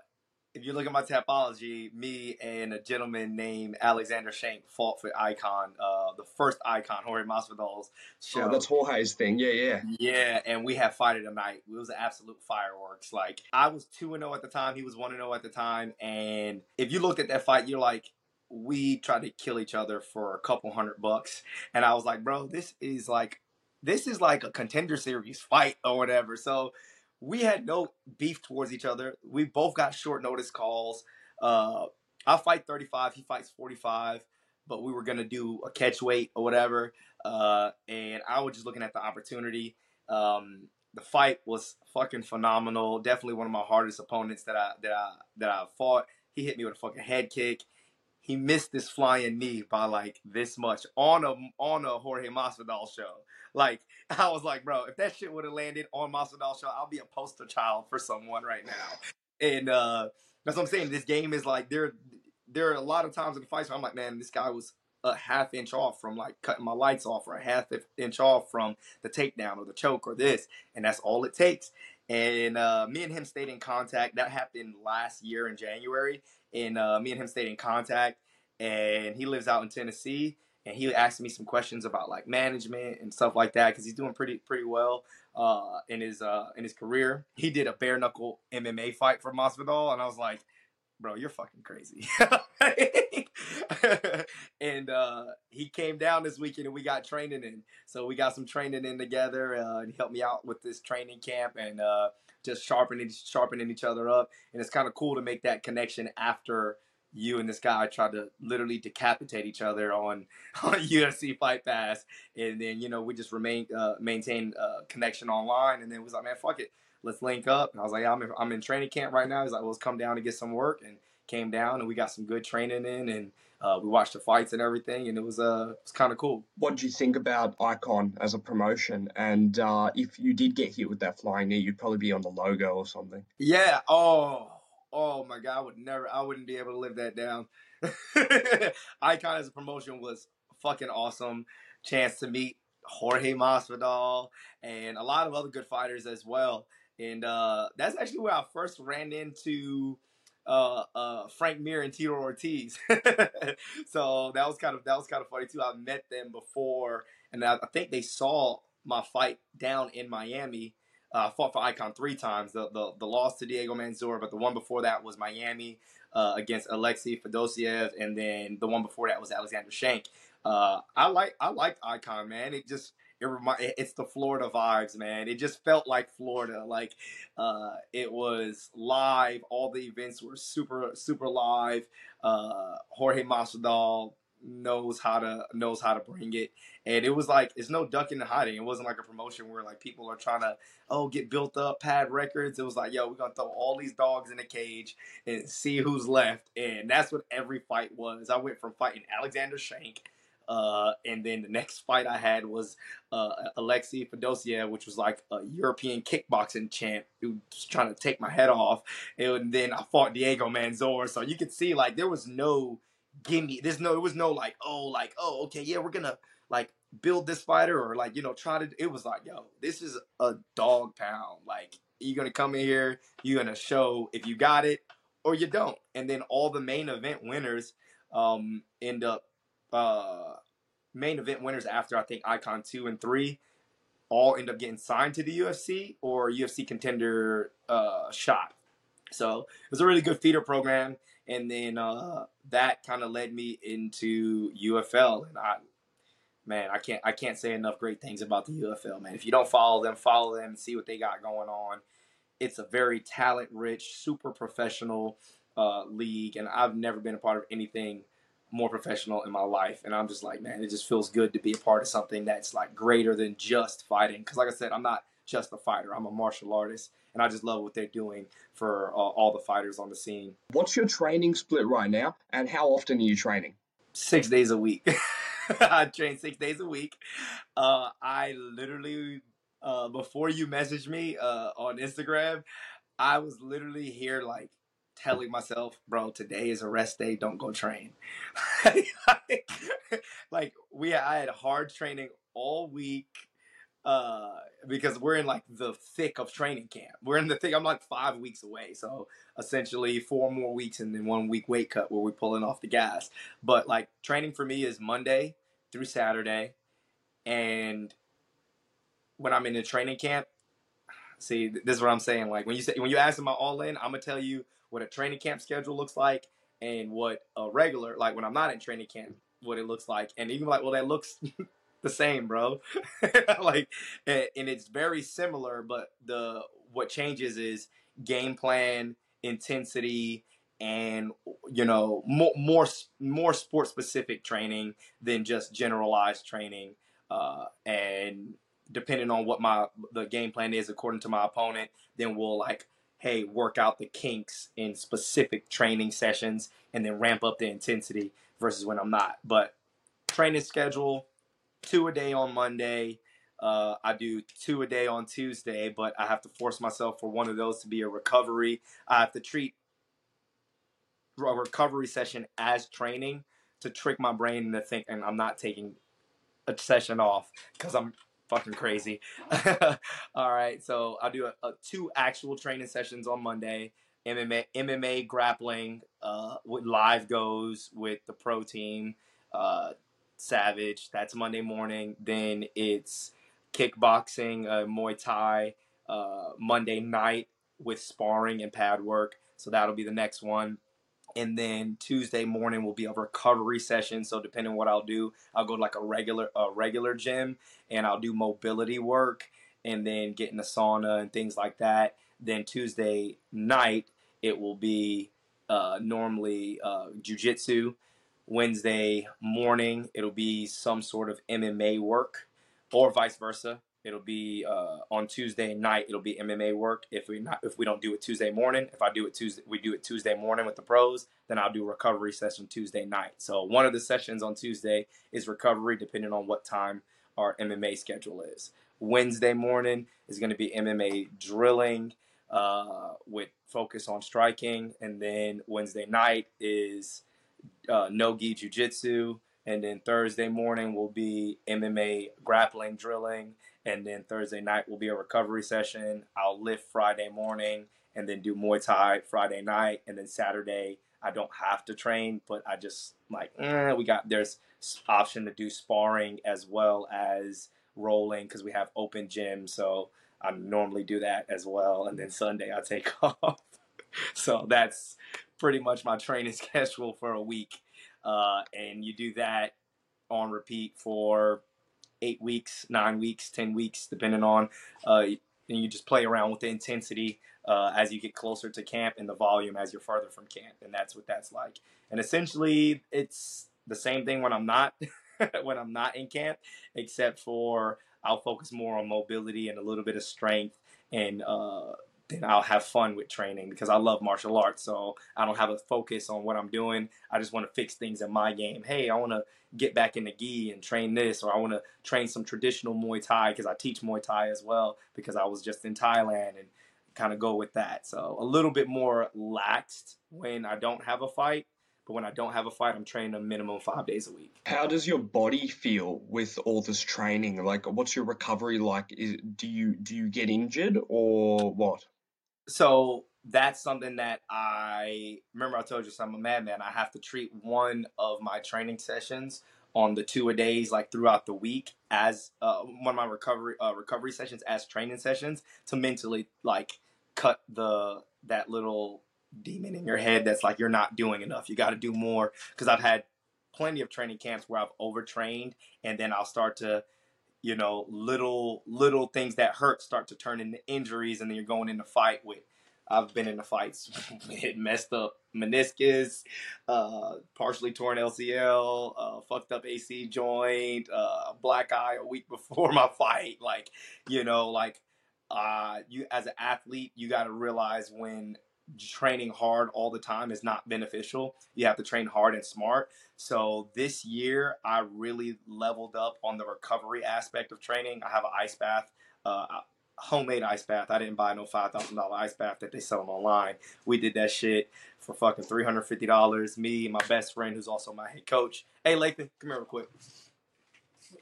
if you look at my Tapology, me and a gentleman named Alexander Shank fought for Icon, uh, the first Icon, Jorge Masvidal's show. Oh, that's Jorge's thing. Yeah, yeah. Yeah, and we had fight of the night. It was an absolute fireworks. Like, I was 2 0 at the time, he was 1 0 at the time. And if you look at that fight, you're like, we tried to kill each other for a couple hundred bucks. And I was like, bro, this is like, this is like a contender series fight or whatever. So, we had no beef towards each other. We both got short notice calls. Uh, I fight 35, he fights 45, but we were gonna do a catch weight or whatever. Uh, and I was just looking at the opportunity. Um, the fight was fucking phenomenal. Definitely one of my hardest opponents that I that I that I fought. He hit me with a fucking head kick. He missed this flying knee by like this much on a on a Jorge Masvidal show. Like *laughs* I was like, bro, if that shit would have landed on Masvidal show, I'll be a poster child for someone right now. And uh, that's what I'm saying. This game is like there. There are a lot of times in the fights where I'm like, man, this guy was a half inch off from like cutting my lights off or a half inch off from the takedown or the choke or this, and that's all it takes. And uh, me and him stayed in contact. That happened last year in January, and uh, me and him stayed in contact. And he lives out in Tennessee, and he asked me some questions about like management and stuff like that because he's doing pretty pretty well uh, in his uh, in his career. He did a bare knuckle MMA fight for Masvidal, and I was like, bro, you're fucking crazy. *laughs* and uh, he came down this weekend and we got training in. So we got some training in together uh, and he helped me out with this training camp and uh, just sharpening sharpening each other up. And it's kind of cool to make that connection after you and this guy tried to literally decapitate each other on *laughs* on UFC Fight Pass, and then you know we just remain uh, maintain uh, connection online, and then was like, man, fuck it, let's link up. And I was like, I'm in, I'm in training camp right now. He's like, well, let's come down and get some work, and came down and we got some good training in, and uh, we watched the fights and everything, and it was uh, it was kind of cool. What did you think about Icon as a promotion? And uh, if you did get hit with that flying knee, you'd probably be on the logo or something. Yeah. Oh oh my god, I would never, I wouldn't be able to live that down. *laughs* Icon as a promotion was fucking awesome. Chance to meet Jorge Masvidal and a lot of other good fighters as well. And uh, that's actually where I first ran into uh, uh, Frank Mir and Tito Ortiz. *laughs* so that was kind of that was kind of funny too. I met them before, and I, I think they saw my fight down in Miami uh, fought for Icon three times. The, the the loss to Diego Mansour, but the one before that was Miami uh, against Alexei Fedosiev, and then the one before that was Alexander Shank. Uh, I like I liked Icon, man. It just it remind it's the Florida vibes, man. It just felt like Florida. Like uh, it was live. All the events were super super live. Uh, Jorge Masvidal knows how to knows how to bring it and it was like it's no ducking and hiding it wasn't like a promotion where like people are trying to oh get built up pad records it was like yo we're gonna throw all these dogs in a cage and see who's left and that's what every fight was i went from fighting alexander shank uh, and then the next fight I had was uh, Alexei Fedosiev, which was like a European kickboxing champ who was trying to take my head off. And then I fought Diego Mansour. So you could see like there was no give me there's no it was no like oh like oh okay yeah we're gonna like build this fighter or like you know try to it was like yo this is a dog pound like you're gonna come in here you're gonna show if you got it or you don't and then all the main event winners um end up uh main event winners after i think icon 2 and 3 all end up getting signed to the ufc or ufc contender uh shot so it was a really good feeder program and then uh, that kind of led me into UFL, and I, man, I can't I can't say enough great things about the UFL, man. If you don't follow them, follow them, and see what they got going on. It's a very talent rich, super professional uh, league, and I've never been a part of anything more professional in my life. And I'm just like, man, it just feels good to be a part of something that's like greater than just fighting. Because, like I said, I'm not just a fighter. I'm a martial artist, and I just love what they're doing for uh, all the fighters on the scene. What's your training split right now, and how often are you training? Six days a week. *laughs* I train six days a week. Uh, I literally, uh, before you messaged me uh, on Instagram, I was literally here like telling myself, bro, today is a rest day. Don't go train. *laughs* like we, I had hard training all week uh, because we're in like the thick of training camp. We're in the thick. I'm like five weeks away, so essentially four more weeks and then one week weight cut where we're pulling off the gas. But like training for me is Monday through Saturday, and when I'm in the training camp, see this is what I'm saying. Like when you say when you ask about all in, I'm gonna tell you what a training camp schedule looks like and what a regular like when I'm not in training camp what it looks like, and even like well that looks *laughs* the same, bro. *laughs* like, and it's very similar, but the what changes is game plan, intensity, and you know more more more sport specific training than just generalized training. Uh, and depending on what my the game plan is according to my opponent, then we'll like hey work out the kinks in specific training sessions and then ramp up the intensity versus when I'm not. But training schedule two a day on Monday. Uh, I do two a day on Tuesday, but I have to force myself for one of those to be a recovery. I have to treat a recovery session as training to trick my brain into thinking I'm not taking a session off because I'm fucking crazy. *laughs* All right, so I'll do a, a, two actual training sessions on Monday. MMA, MMA grappling uh, with live goes with the pro team, uh, Savage. That's Monday morning. Then it's kickboxing, uh, Muay Thai, uh, Monday night with sparring and pad work. So that'll be the next one. And then Tuesday morning will be a recovery session. So depending on what I'll do, I'll go to like a regular a regular gym and I'll do mobility work and then get in the sauna and things like that. Then Tuesday night it will be uh, normally uh, jujitsu. Wednesday morning it'll be some sort of MMA work, or vice versa it'll be uh, on Tuesday night. It'll be MMA work. If we not if we don't do it Tuesday morning, if I do it Tuesday, we do it Tuesday morning with the pros. Then I'll do recovery session Tuesday night. So one of the sessions on Tuesday is recovery, depending on what time our MMA schedule is. Wednesday morning is going to be MMA drilling uh, with focus on striking, and then Wednesday night is uh, no gi jujitsu. And then Thursday morning will be MMA grappling drilling and then Thursday night will be a recovery session. I'll lift Friday morning and then do Muay Thai Friday night, and then Saturday I don't have to train, but I just like eh, we got there's option to do sparring as well as rolling because we have open gym, so I normally do that as well, and then Sunday I take *laughs* off. so that's pretty much my training *laughs* schedule for a week, uh, and you do that on repeat for eight weeks, nine weeks, ten weeks, depending on. Uh, and you just play around with the intensity uh, as you get closer to camp and the volume as you're farther from camp, and that's what that's like. And essentially, it's the same thing when I'm not *laughs* when I'm not in camp, except for I'll focus more on mobility and a little bit of strength and uh, then I'll have fun with training because I love martial arts. So I don't have a focus on what I'm doing. I just want to fix things in my game. Hey, I want to get back in the gi and train this, or I want to train some traditional Muay Thai because I teach Muay Thai as well because I was just in Thailand and kind of go with that. So a little bit more laxed when I don't have a fight. But when I don't have a fight, I'm training a minimum five days a week. How does your body feel with all this training? Like, what's your recovery like? Is, do you do you get injured or what? So that's something that I remember. I told you, so I'm a madman. I have to treat one of my training sessions on the two a days, like throughout the week, as uh, one of my recovery uh, recovery sessions as training sessions to mentally like cut the that little demon in your head that's like you're not doing enough. You got to do more because I've had plenty of training camps where I've overtrained and then I'll start to you know, little little things that hurt start to turn into injuries, and then you're going into fight with. I've been in the fights, *laughs* hit messed up meniscus, uh, partially torn LCL, uh, fucked up AC joint, uh, black eye a week *laughs* before my fight. Like, you know, like uh, you as an athlete, you got to realize when training hard all the time is not beneficial. You have to train hard and smart. So this year, I really leveled up on the recovery aspect of training. I have an ice bath, uh, homemade ice bath. I didn't buy no five thousand dollar ice bath that they sell them online. We did that shit for fucking three hundred fifty dollars. Me and my best friend, who's also my head coach. Hey, Lathan, come here real quick.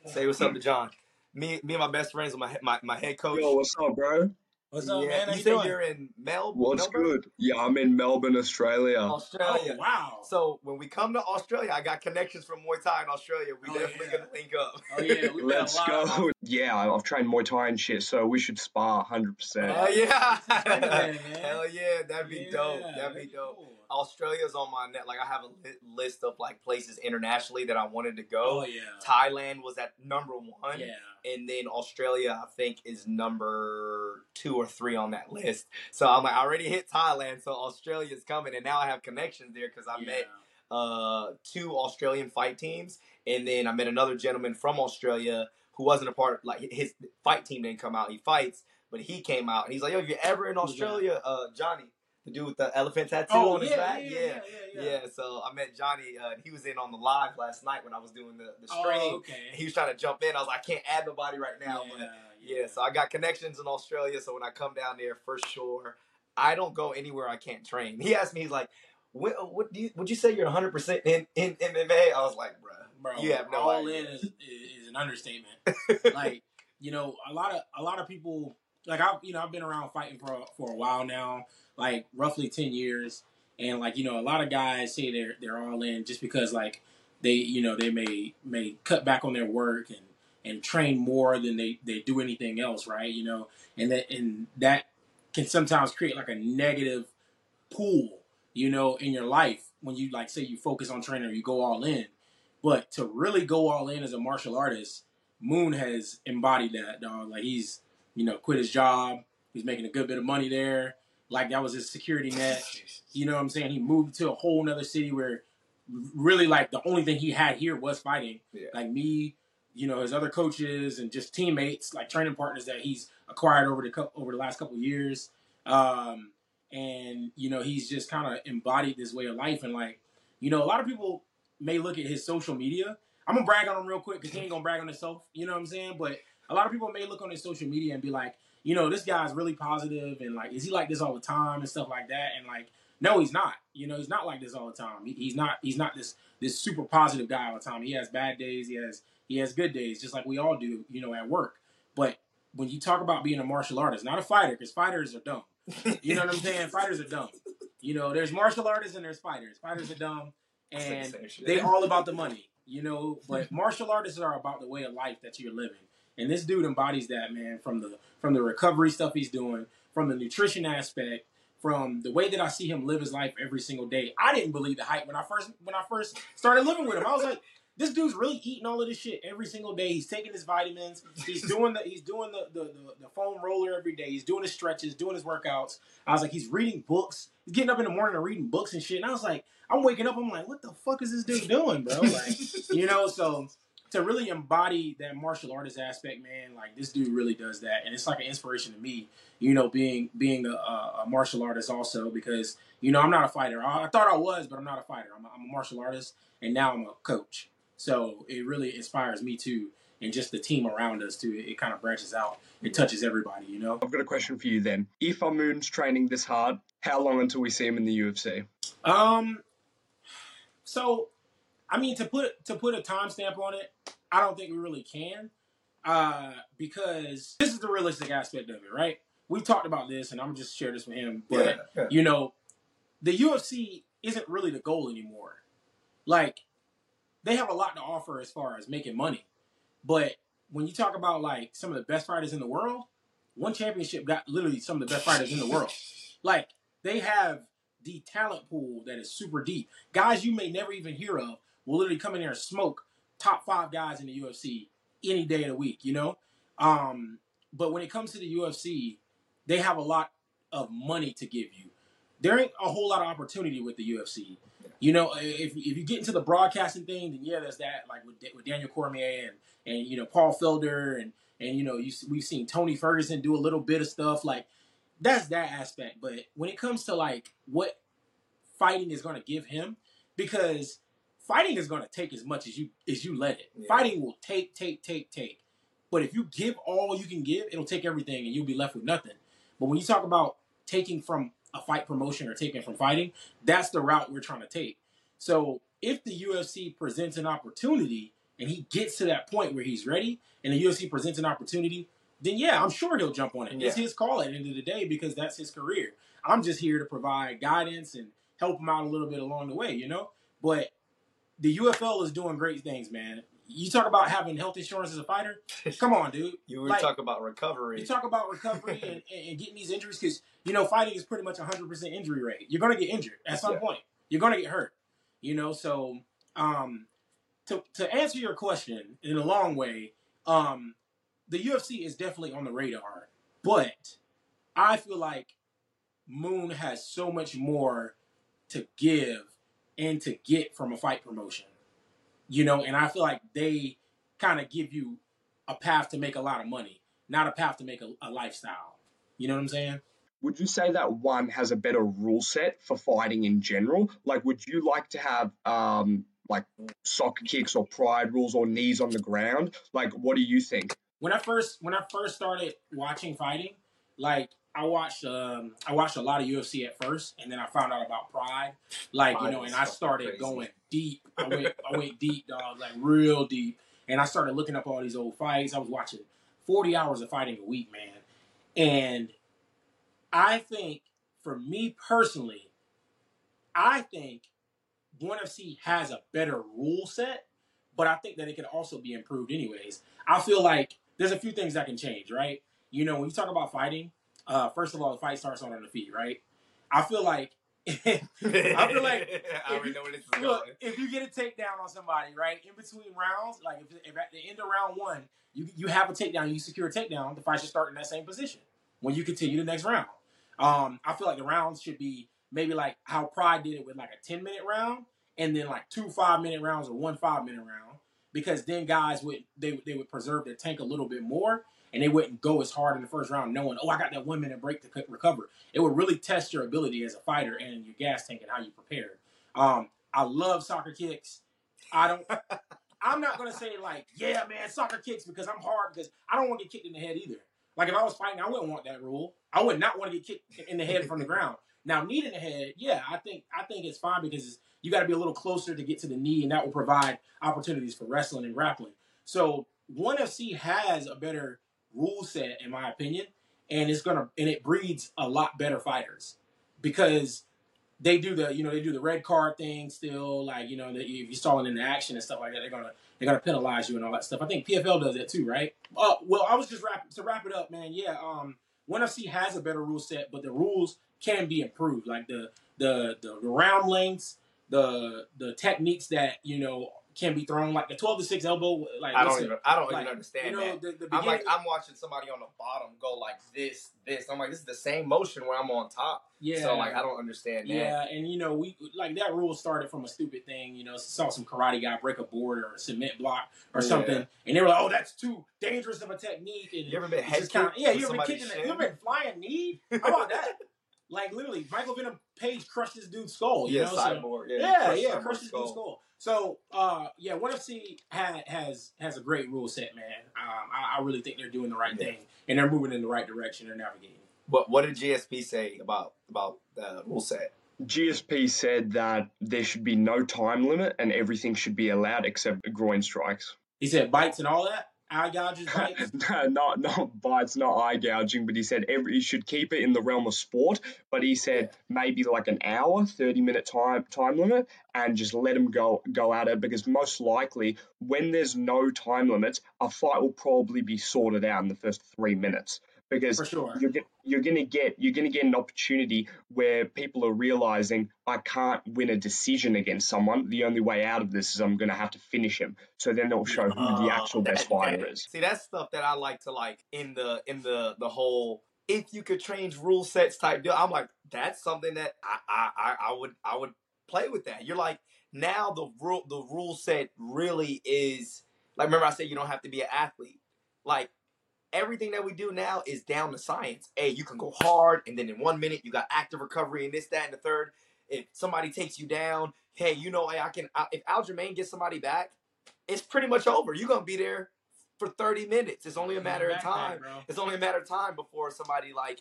Say what's up to John. Me, me and my best friends, my my, my head coach. Yo, what's up, bro? What's up, yeah, man? How you you say doing? you're in Melbourne? What's good? Yeah, I'm in Melbourne, Australia. Australia. Oh, wow. So when we come to Australia, I got connections from Muay Thai in Australia. We Oh, definitely yeah. gonna link up. Oh yeah, we Let's got a lot go. Of, Yeah, I've trained Muay Thai and shit, so we should spar 100%. Oh yeah, *laughs* Train *laughs* hell yeah, that'd be dope. Yeah, That'd be dope. cool. Australia's on my net. Like I have a list of like places internationally that I wanted to go. Oh yeah. Thailand was at number one. Yeah. And then Australia, I think, is number two or three on that list. So I'm like, I already hit Thailand, so Australia's coming, and now I have connections there because I yeah. met uh, two Australian fight teams, and then I met another gentleman from Australia who wasn't a part. Like his fight team didn't come out. He fights, but he came out, and he's like, "Yo, if you're ever in Australia, uh, Johnny, the dude with the elephant tattoo Oh on his yeah, back, yeah, yeah, yeah, yeah. So I met Johnny. Uh, he was in on the live last night when I was doing the, the stream. Oh, okay. And he was trying to jump in. I was like, I can't add nobody right now, yeah, but yeah, so I got connections in Australia. So when I come down there, for sure, I don't go anywhere I can't train. He asked me, he's like, what, what do you, would you say you're 100 percent in in MMA? I was like, bruh, Bro, You have no all idea. in is, is, is an understatement. like, *laughs* you know, a lot of a lot of people like I've you know, I've been around fighting for for a while now, like roughly 10 years. And like, you know, a lot of guys say they're they're all in just because like they, you know, they may may cut back on their work and and train more than they they do anything else, right? You know, and that and that can sometimes create like a negative pool, you know, in your life when you like say you focus on training or you go all in. But to really go all in as a martial artist, Moon has embodied that, dog. Like he's, you know, quit his job. He's making a good bit of money there. Like that was his security net. You know what I'm saying? He moved to a whole nother city where really like the only thing he had here was fighting. Yeah. Like me, you know, his other coaches and just teammates, like training partners that he's acquired over the over the last couple of years. Um, and you know, he's just kind of embodied this way of life. And like, you know, a lot of people may look at his social media. I'm gonna brag on him real quick because he ain't gonna brag on himself. You know what I'm saying? But a lot of people may look on his social media and be like, you know, this guy's really positive and like, is he like this all the time and stuff like that? And like, no, he's not. You know, he's not like this all the time. He, he's not. He's not this this super positive guy all the time. He has bad days. He has he has good days, just like we all do. You know, at work. But when you talk about being a martial artist, not a fighter, because fighters are dumb. You know what I'm saying? *laughs* Fighters are dumb. You know, there's martial artists and there's fighters. Fighters are dumb, and they all about the money. You know, but martial artists are about the way of life that you're living. And this dude embodies that, man, from the from the recovery stuff he's doing, from the nutrition aspect, from the way that I see him live his life every single day. I didn't believe the hype when I first when I first started living with him. I was like, this dude's really eating all of this shit every single day. He's taking his vitamins. He's doing the he's doing the the, the, the foam roller every day. He's doing his stretches, doing his workouts. I was like, he's reading books. He's getting up in the morning and reading books and shit. And I was like, I'm waking up. I'm like, what the fuck is this dude doing, bro? Like, *laughs* you know, so to really embody that martial artist aspect, man, like this dude really does that, and it's like an inspiration to me. You know, being being a, a martial artist also because you know I'm not a fighter. I, I thought I was, but I'm not a fighter. I'm a, I'm a martial artist, and now I'm a coach. So it really inspires me too, and just the team around us too. It, it kind of branches out. It touches everybody, you know. I've got a question for you then. If Moon's training this hard, how long until we see him in the UFC? Um. So, I mean, to put to put a timestamp on it, I don't think we really can, uh, because this is the realistic aspect of it, right? We've talked about this, and I'm just share this with him. But Yeah, yeah. you know, the UFC isn't really the goal anymore. Like, they have a lot to offer as far as making money, but when you talk about like some of the best fighters in the world, one championship got literally some of the best fighters in the world. *laughs* Like, they have the talent pool that is super deep. Guys you may never even hear of will literally come in there and smoke top five guys in the UFC any day of the week, you know? Um, but when it comes to the UFC, they have a lot of money to give you. There ain't a whole lot of opportunity with the UFC. You know, if, if you get into the broadcasting thing, then yeah, there's that, like with, with Daniel Cormier and, and, you know, Paul Felder and, and, you know, you, we've seen Tony Ferguson do a little bit of stuff. Like, that's that aspect. But when it comes to, like, what fighting is going to give him, because fighting is going to take as much as you as you let it. Yeah. Fighting will take, take, take, take. But if you give all you can give, it'll take everything, and you'll be left with nothing. But when you talk about taking from a fight promotion or taking from fighting, that's the route we're trying to take. So if the UFC presents an opportunity and he gets to that point where he's ready, and the UFC presents an opportunity, then yeah, I'm sure he'll jump on it. It's his call at the end of the day because that's his career. I'm just here to provide guidance and help him out a little bit along the way, you know. But the UFL is doing great things, man. You talk about having health insurance as a fighter. *laughs* Come on, dude. You were Like- talking about recovery. You talk about recovery and, and, getting these injuries because you know fighting is pretty much 100 percent injury rate. You're gonna get injured at some Yeah. point. You're gonna get hurt. You know, so um, to to answer your question in a long way, um, the UFC is definitely on the radar, but I feel like Moon has so much more to give and to get from a fight promotion. You know, and I feel like they kind of give you a path to make a lot of money, not a path to make a, a lifestyle. You know what I'm saying? Would you say that one has a better rule set for fighting in general? Like, would you like to have um like soccer kicks or pride rules or knees on the ground? Like, what do you think? When I first when I first started watching fighting, like I watched um I watched a lot of UFC at first, and then I found out about Pride, like you know, and I started crazy. going deep. I went I went deep, dog, like real deep, and I started looking up all these old fights. I was watching forty hours of fighting a week, man, and I think for me personally, I think ONE FC has a better rule set, but I think that it can also be improved anyways. I feel like there's a few things that can change, right? You know, when you talk about fighting, uh, first of all, the fight starts on the feet, right? I feel like *laughs* I feel like *laughs* I already know where this is look, going. if you get a takedown on somebody, right, in between rounds, like if, if at the end of round one, you you have a takedown, you secure a takedown, the fight should start in that same position when you continue the next round. Um, I feel like the rounds should be maybe like how Pride did it with like a ten minute round, and then like two five minute rounds or one five minute round, because then guys would they they would preserve their tank a little bit more, and they wouldn't go as hard in the first round, knowing oh I got that one minute break to recover. It would really test your ability as a fighter and your gas tank and how you prepare. Um, I love soccer kicks. I don't. *laughs* I'm not gonna say like, yeah, man, soccer kicks because I'm hard because I don't want to get kicked in the head either. Like if I was fighting, I wouldn't want that rule. I would not want to get kicked in the head from the ground. Now, knee in the head, yeah, I think I think it's fine because it's, you got to be a little closer to get to the knee, and that will provide opportunities for wrestling and grappling. So, ONE FC has a better rule set, in my opinion, and it's gonna and it breeds a lot better fighters because they do the you know they do the red card thing still like you know that if you're stalling into action and stuff like that they're gonna they're gonna penalize you and all that stuff. I think PFL does that too, right? Uh, well, I was just wrap to wrap it up, man. Yeah, um, ONE FC has a better rule set, but the rules can be improved, like the the the, the round lengths, the the techniques that you know can be thrown, like the twelve to six elbow. Like I don't even. I don't like, even understand you know that. the, the I'm like, I'm watching somebody on the bottom go like this, this. I'm like, this is the same motion when I'm on top. yeah, So like, I don't understand that. Yeah, and you know, we like that rule started from a stupid thing. You know, saw some karate guy break a board or a cement block or Yeah. something, and they were like, "Oh, that's too dangerous of a technique." And You ever been head kinda- yeah, you ever been kicking? You ever been flying knee? How about that? *laughs* like literally, Michael Venom Page crushed this dude's skull. You yeah, know, so, cyborg. Yeah, yeah, crush yeah, cyborg crushed this skull. dude's skull. So, uh, yeah, ONE FC ha- has has a great rule set, man. Um, I, I really think they're doing the right Yeah. thing and they're moving in the right direction. They're navigating. But what did GSP say about about the rule set? GSP said that there should be no time limit and everything should be allowed except groin strikes. He said bites and all that, eye gouges, *laughs* no, not not bites, not eye gouging, but he said every he should keep it in the realm of sport. But he said maybe like an hour, thirty minute time time limit, and just let him go go at it because most likely when there's no time limits, a fight will probably be sorted out in the first three minutes because sure. you're you're gonna get you're gonna get an opportunity where people are realizing I can't win a decision against someone. The only way out of this is I'm gonna have to finish him. So then they'll show who the ah, actual that- best fighter that- is. See, that's stuff that I like to like in the in the the whole if you could change rule sets type deal. I'm like, that's something that I I, I, I would I would play with that. You're like now the rule the rule set really is like remember I said you don't have to be an athlete. Like everything that we do now is down to science. Hey, you can go hard and then in one minute you got active recovery and this, that, and the third. If somebody takes you down, hey, you know, hey, I can I, if Aljamain gets somebody back, it's pretty much over. You're gonna be there for 30 minutes. It's only a matter of time. It's only a matter of time before somebody like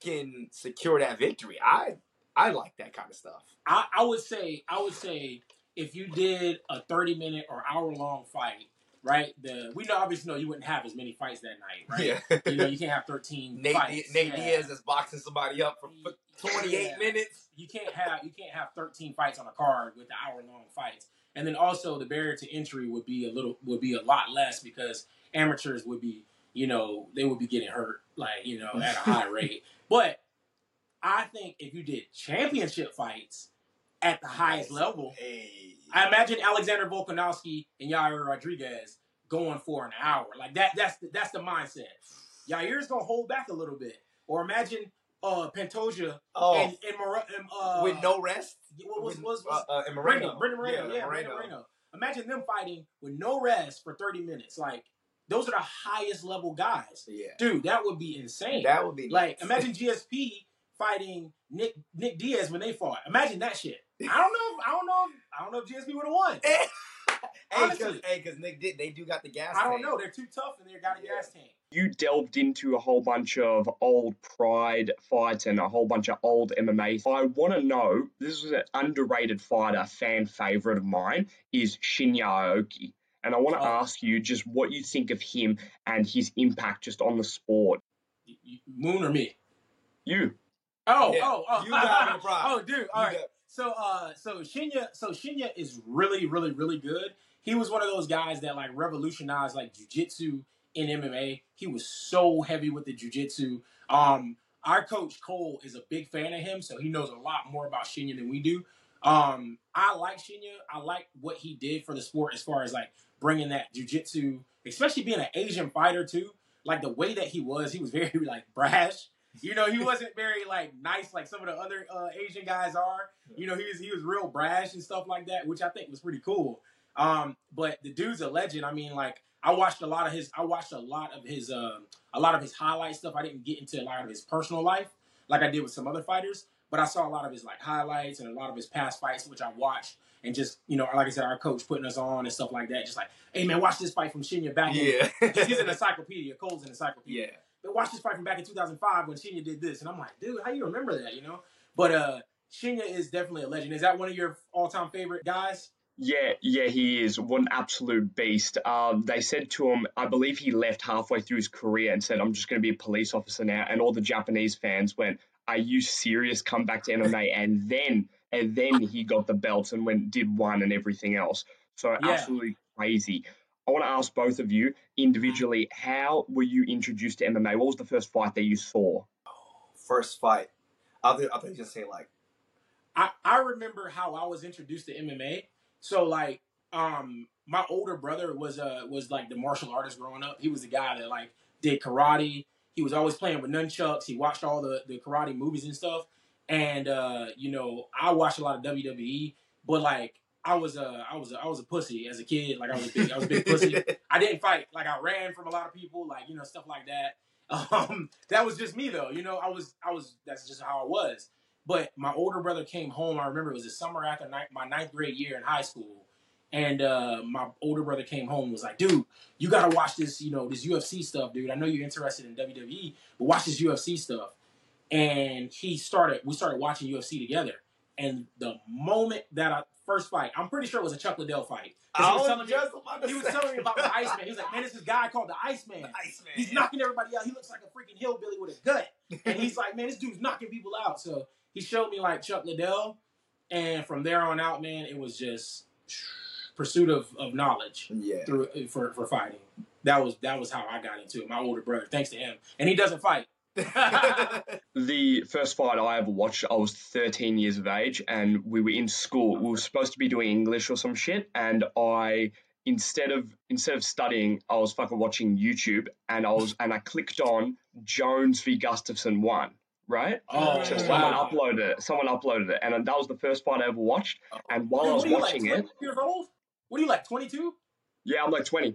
can secure that victory. I I like that kind of stuff. I, I would say I would say if you did a thirty minute or hour long fight, right? The we know obviously know you wouldn't have as many fights that night, right? Yeah. You know you can't have thirteen *laughs* Nate, fights. Nate yeah. Diaz is boxing somebody up for for 28 Yeah. minutes. You can't have you can't have thirteen fights on a card with the hour long fights, and then also the barrier to entry would be a little would be a lot less because amateurs would be you know they would be getting hurt like you know at a high *laughs* rate. But I think if you did championship fights at the highest level, Hey. I imagine Alexander Volkanovski and Yair Rodriguez going for an hour. Like that. That's the, that's the mindset. Yair's gonna hold back a little bit. Or imagine uh Pantoja oh, and, and, Mor- and uh, with no rest. what was With- was, uh, was uh, and Moreno. Brandon Moreno, yeah, Moreno. Moreno. Moreno. Imagine them fighting with no rest for thirty minutes. Like those are the highest level guys, Yeah, dude. That would be insane. that would be like nuts. imagine GSP fighting Nick Nick Diaz when they fought. Imagine that shit. I don't know. If, I don't know. If, I don't know if GSP would have won. *laughs* hey, because Honestly. hey, because Nick did they do got the gas. Tank. I don't tank. know. They're too tough and they got a Yeah. gas tank. you delved into a whole bunch of old Pride fights and a whole bunch of old MMA. I want to know this is an underrated fighter, fan favorite of mine, is Shinya Aoki. And I want to Oh. ask you just what you think of him and his impact just on the sport. You- you- Moon or me? You. Oh, Yeah, oh, oh, you got it, bro. *laughs* oh, dude. All You right. got- So, uh, so Shinya, so Shinya is really, really, really good. He was one of those guys that like revolutionized like jujitsu in MMA. He was so heavy with the jujitsu. Um, our coach Cole is a big fan of him, so he knows a lot more about Shinya than we do. Um, I like Shinya. I like what he did for the sport as far as like bringing that jujitsu, especially being an Asian fighter too. Like the way that he was, he was very *laughs* like brash. You know, he wasn't very like nice like some of the other uh, Asian guys are. You know, he was he was real brash and stuff like that, which I think was pretty cool. Um, but the dude's a legend. I mean, like I watched a lot of his I watched a lot of his uh, a lot of his highlight stuff. I didn't get into a lot of his personal life like I did with some other fighters, but I saw a lot of his like highlights and a lot of his past fights, which I watched. And just you know, like I said, our coach putting us on and stuff like that. Just like, hey man, watch this fight from Shinya back. Yeah. He's, he's an *laughs* encyclopedia. Cole's an encyclopedia yeah. But watch this fight from back in 2005 when Shinya did this. And I'm like, dude, how you remember that, you know? But uh Shinya is definitely a legend. Is that one of your all-time favorite guys? Yeah, yeah, he is one absolute beast. Um, they said to him, I believe he left halfway through his career and said, "I'm just going to be a police officer now." And all the Japanese fans went, "Are you serious? Come back to MMA!" *laughs* And then, and then he got the belts and went did one and everything else. So Yeah. absolutely crazy. I want to ask both of you individually, how were you introduced to MMA? What was the first fight that you saw? First fight. I think I think you just say like I, I remember how I was introduced to MMA. So like um my older brother was uh was like the martial artist growing up. He was the guy that like did karate. He was always playing with nunchucks. He watched all the, the karate movies and stuff. And uh, you know, I watched a lot of WWE, but like I was a I was a I was a pussy as a kid. Like I was a big I was a big pussy. *laughs* I didn't fight. Like I ran from a lot of people, like you know stuff like that. *laughs* Um, that was just me though. You know, I was I was that's just how I was. But my older brother came home. I remember it was the summer after ni- my ninth grade year in high school, and uh, my older brother came home and was like, "Dude, you gotta watch this. You know, this UFC stuff, dude. I know you're interested in WWE, but watch this UFC stuff." And he started. We started watching UFC together. And the moment that I first fight, I'm pretty sure it was a Chuck Liddell fight. he was telling me- he was telling me about the Iceman. He was like, "Man, this is guy called the Iceman. Iceman. He's knocking everybody out. He looks like a freaking hillbilly with a gut." And he's like, "Man, this dude's knocking people out." So he showed me like Chuck Liddell, and from there on out, man, it was just pursuit of, of knowledge Yeah. through for for fighting. That was that was how I got into it. My older brother, thanks to him, and he doesn't fight. *laughs* The first fight I ever watched, I was 13 years of age, and we were in school. We were supposed to be doing English or some shit, and I instead of instead of studying, I was fucking watching YouTube, and I was and I clicked on Jones v Gustafsson one, right? Oh, So someone wow. uploaded it. Someone uploaded it, and that was the first fight I ever watched. And while I was what are you, watching like, it, years old? What are you like, 22? yeah, I'm like 20,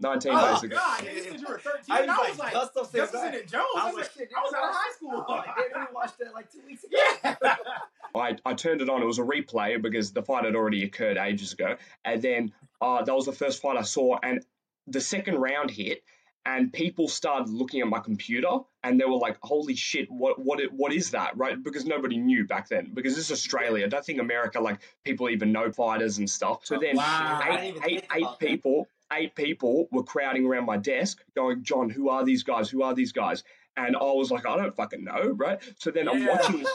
19 Oh basically. God, nigga said you were 13. I I, was was like, like, Gustafsson, Gustafsson right? and Jones. I I was was, like, shit, I was out of high school. Oh, I didn't watch that like two weeks ago. yeah. *laughs* I, I turned it on. It was a replay because the fight had already occurred ages ago. And then uh, that was the first fight I saw. And the second round hit, and people started looking at my computer, and they were like, "Holy shit! What what what is that?" Right? Because nobody knew back then. Because this is Australia. I don't think America like people even know fighters and stuff. So Oh, then wow. I eight, didn't even eight, think eight about that. people, eight people were crowding around my desk, going, "John, who are these guys? Who are these guys?" And I was like, "I don't fucking know." Right? So then I'm watching this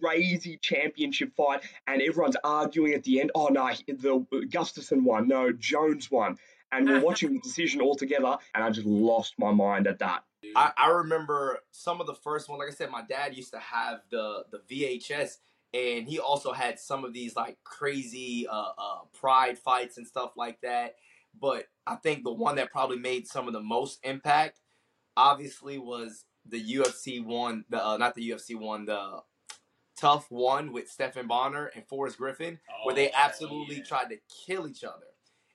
crazy championship fight, and everyone's arguing at the end. Oh no, the Gustafsson won. No, Jones won. And we're watching the decision all together, and I just lost my mind at that. I, I remember some of the first one. Like I said, my dad used to have the the VHS, and he also had some of these like crazy uh, uh, pride fights and stuff like that. But I think the one that probably made some of the most impact, obviously, was the UFC one. The uh, not the UFC one, the Tough one with Stephan Bonnar and Forrest Griffin, where they Oh, absolutely yeah. tried to kill each other.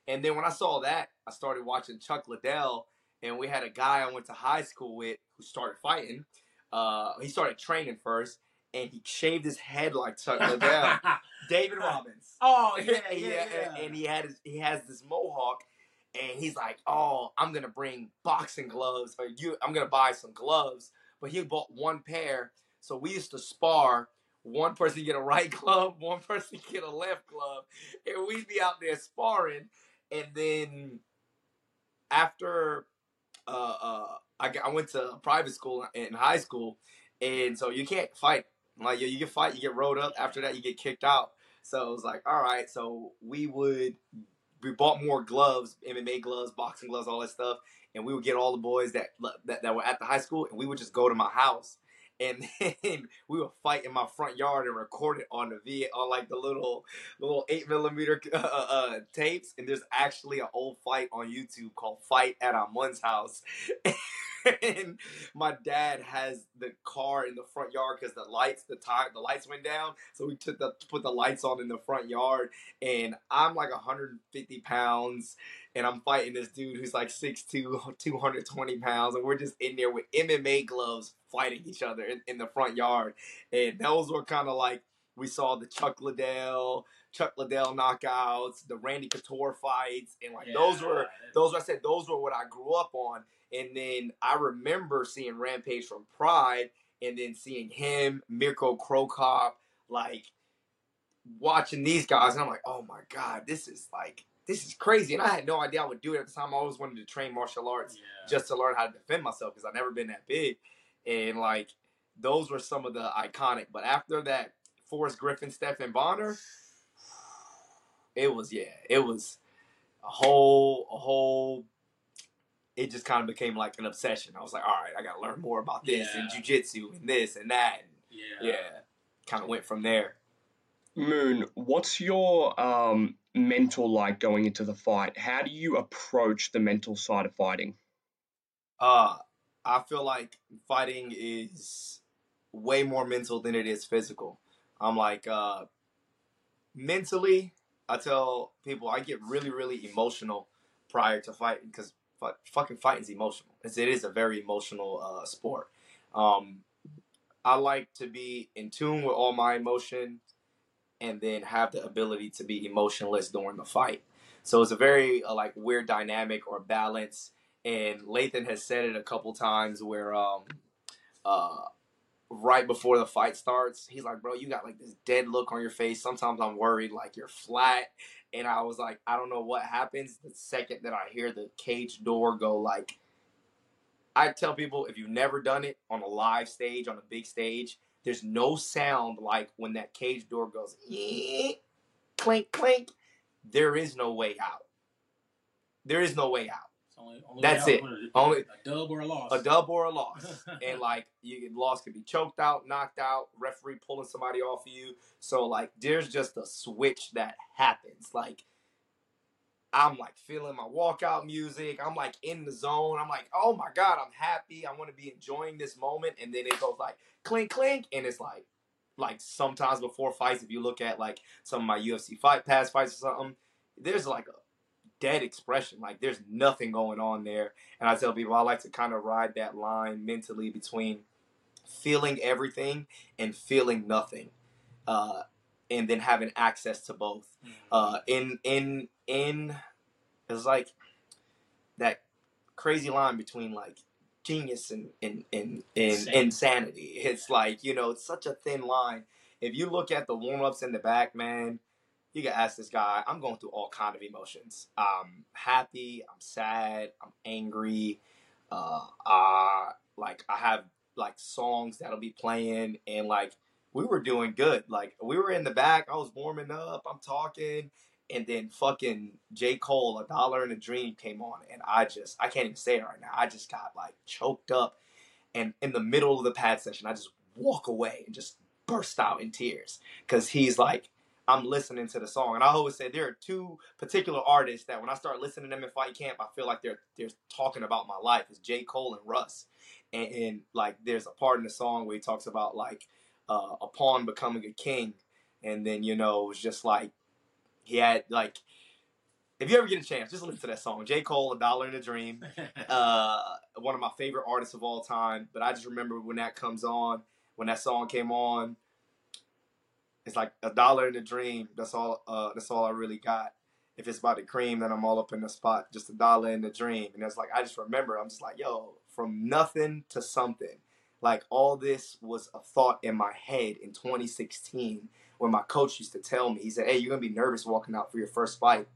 And then when I saw that, I started watching Chuck Liddell, and we had a guy I went to high school with who started fighting. Uh, he started training first, and he shaved his head like Chuck Liddell. *laughs* David Robbins. oh yeah, *laughs* yeah, yeah, yeah. and- and he had his, he has this mohawk, and he's like, "Oh, I'm gonna bring boxing gloves, or you, I'm gonna buy some gloves." But he bought one pair, so we used to spar. One person get a right *laughs* glove, one person get a left glove, and we'd be out there sparring. And then after uh, uh, I, I went to private school in high school, and so you can't fight. Like you, you can fight, you get rolled up. After that, you get kicked out. So it was like, all right. So we would we bought more gloves, MMA gloves, boxing gloves, all that stuff, and we would get all the boys that that, that were at the high school, and we would just go to my house. And *laughs* then we would fight in my front yard and record it on the V on like the little little eight millimeter *laughs* uh, uh, tapes. And there's actually an old fight on YouTube called "Fight at Amun's House." *laughs* and my dad has the car in the front yard because the lights, the tire, the lights went down. So we took the put the lights on in the front yard, and I'm like 150 pounds, and I'm fighting this dude who's like 6'2", 220 pounds, and we're just in there with MMA gloves fighting each other in, in the front yard, and those were kind of like we saw the Chuck Liddell. Chuck Liddell knockouts, the Randy Couture fights, and like those were those. I said those were what I grew up on, and then I remember seeing Rampage from Pride, and then seeing him, Mirko Cro Cop, like watching these guys, and I'm like, oh my god, this is like this is crazy. And I had no idea I would do it at the time. I always wanted to train martial arts Yeah. just to learn how to defend myself because I've never been that big, and like those were some of the iconic. But after that, Forrest Griffin, Stephan Bonnar, it was yeah, it was a whole a whole. It just kind of became like an obsession. I was like, all right, I got to learn more about this and Yeah. jujitsu and this and that. And yeah. yeah, kind of went from there. Moon, what's your um, mental like going into the fight? How do you approach the mental side of fighting? Uh, I feel like fighting is way more mental than it is physical. I'm like, uh, mentally, I tell people I get really, really emotional prior to fighting because fu- fucking fighting is emotional. It's, it is a very emotional uh, sport. Um, I like to be in tune with all my emotion and then have the ability to be emotionless during the fight. So it's a very uh, like weird dynamic or balance and Lathan has said it a couple times where um uh right before the fight starts, he's like, "Bro, you got like this dead look on your face. Sometimes I'm worried like you're flat." And I was like, "I don't know what happens the second that I hear the cage door go like I tell people if you've never done it on a live stage, on a big stage, there's no sound like when that cage door goes clink clink. There is no way out. There is no way out. Only, only That's it. out, what is Only- a dub or a loss. a dub or a loss. *laughs* and like you get lost could be choked out, knocked out, referee pulling somebody off of you. So like there's just a switch that happens. Like I'm like feeling my walkout music. I'm like in the zone. I'm like, oh my God, I'm happy. I want to be enjoying this moment. And then it goes like clink clink. And it's like like sometimes before fights, if you look at like some of my UFC fight pass fights or something, there's like a dead expression. Like there's nothing going on there. And I tell people I like to kind of ride that line mentally between feeling everything and feeling nothing, uh, and then having access to both. Mm. Uh, in in in it's like that crazy line between like genius and and and, and Insanity. insanity. It's like you know it's such a thin line. If you look at the warm ups in the back, man, you can ask this guy. I'm going through all kind of emotions. I'm happy. I'm sad. I'm angry. Uh, like I have like songs that'll be playing, and like we were doing good. Like we were in the back. I was warming up. I'm talking, and then fucking J Cole, a dollar and a dream came on, and I just I can't even say it right now. I just got like choked up, and in the middle of the pad session, I just walk away and just burst out in tears because he's like I'm listening to the song. And I always say there are two particular artists that when I start listening to them in fight camp, I feel like they're they're talking about my life. It's J. Cole and Russ. And, and like there's a part in the song where he talks about like uh, a pawn becoming a king. And then, you know, it's just like he had like if you ever get a chance, just listen to that song. J. Cole, A Dollar in a Dream *laughs* uh, one of my favorite artists of all time. But I just remember when that comes on, when that song came on, it's like a dollar in a dream. That's all. Uh, that's all I really got. if it's about the cream, then I'm all up in the spot, just a dollar in the dream. And it's like I just remember, I'm just like, yo, from nothing to something. Like all this was a thought in my head in 2016 when my coach used to tell me, he said, Hey, you're gonna be nervous walking out for your first fight.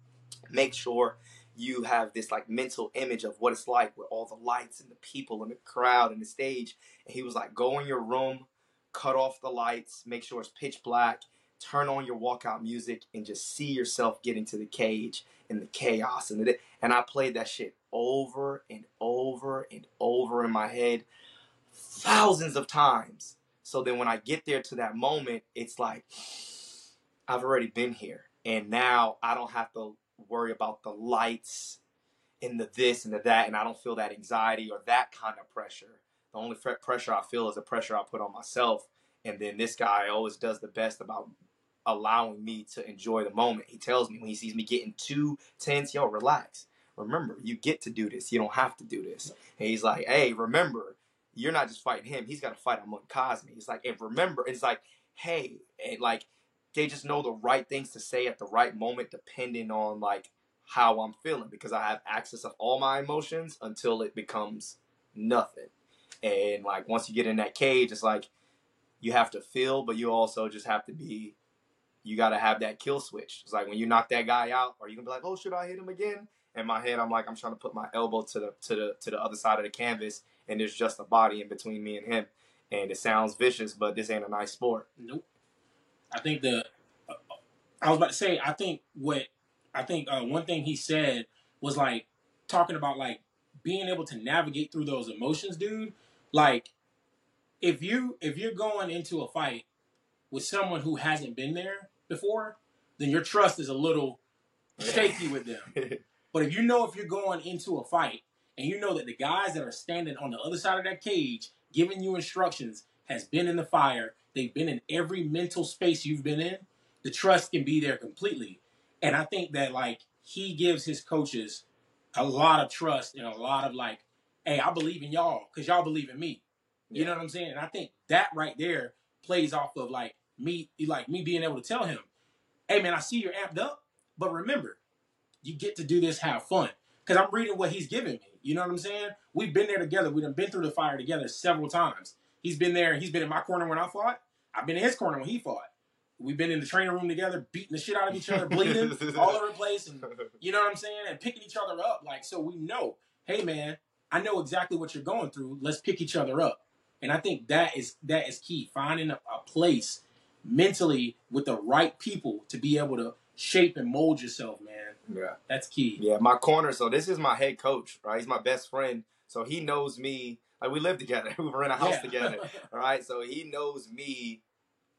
Make sure you have this like mental image of what it's like with all the lights and the people and the crowd and the stage. And he was like, Go in your room, cut off the lights, make sure it's pitch black, turn on your walkout music, and just see yourself getting to the cage and the chaos and the and I played that shit over and over and over in my head thousands of times. So then when I get there to that moment, it's like I've already been here. And now I don't have to worry about the lights and the this and the that, and I don't feel that anxiety or that kind of pressure. The only pressure I feel is the pressure I put on myself. And then this guy always does the best about allowing me to enjoy the moment. He tells me when he sees me getting too tense, yo, relax. Remember, you get to do this. You don't have to do this. And he's like, hey, remember, you're not just fighting him. He's got to fight Amun Cosme. He's like, and remember, it's like, hey, and like they just know the right things to say at the right moment, depending on like how I'm feeling, because I have access of all my emotions until it becomes nothing. And like once you get in that cage, it's like you have to feel, but you also just have to be. You got to have that kill switch. It's like when you knock that guy out, are you gonna be like, oh, should I hit him again? In my head, I'm like, I'm trying to put my elbow to the to the to the other side of the canvas and there's just a body in between me and him. And it sounds vicious, but this ain't a nice sport. Nope. I think the I was about to say I think what I think uh, one thing he said was like talking about like being able to navigate through those emotions, dude. Like if you if you're going into a fight with someone who hasn't been there before, then your trust is a little shaky with them. *laughs* but if you know if you're going into a fight and you know that the guys that are standing on the other side of that cage giving you instructions has been in the fire they've been in every mental space you've been in the trust can be there completely and i think that like he gives his coaches a lot of trust and a lot of like hey i believe in y'all because y'all believe in me you yeah. know what i'm saying and i think that right there plays off of like me like me being able to tell him hey man i see you're amped up but remember you get to do this have fun because i'm reading what he's giving me you know what I'm saying? We've been there together. We've been through the fire together several times. He's been there. He's been in my corner when I fought. I've been in his corner when he fought. We've been in the training room together, beating the shit out of each other, bleeding *laughs* all over the place, and you know what I'm saying, and picking each other up. Like so, we know, hey man, I know exactly what you're going through. Let's pick each other up. And I think that is that is key. Finding a, a place mentally with the right people to be able to shape and mold yourself, man. Yeah. That's key. Yeah, my corner. So this is my head coach, right? He's my best friend. So he knows me. Like we live together. *laughs* we were in a house yeah. together. *laughs* All right. So he knows me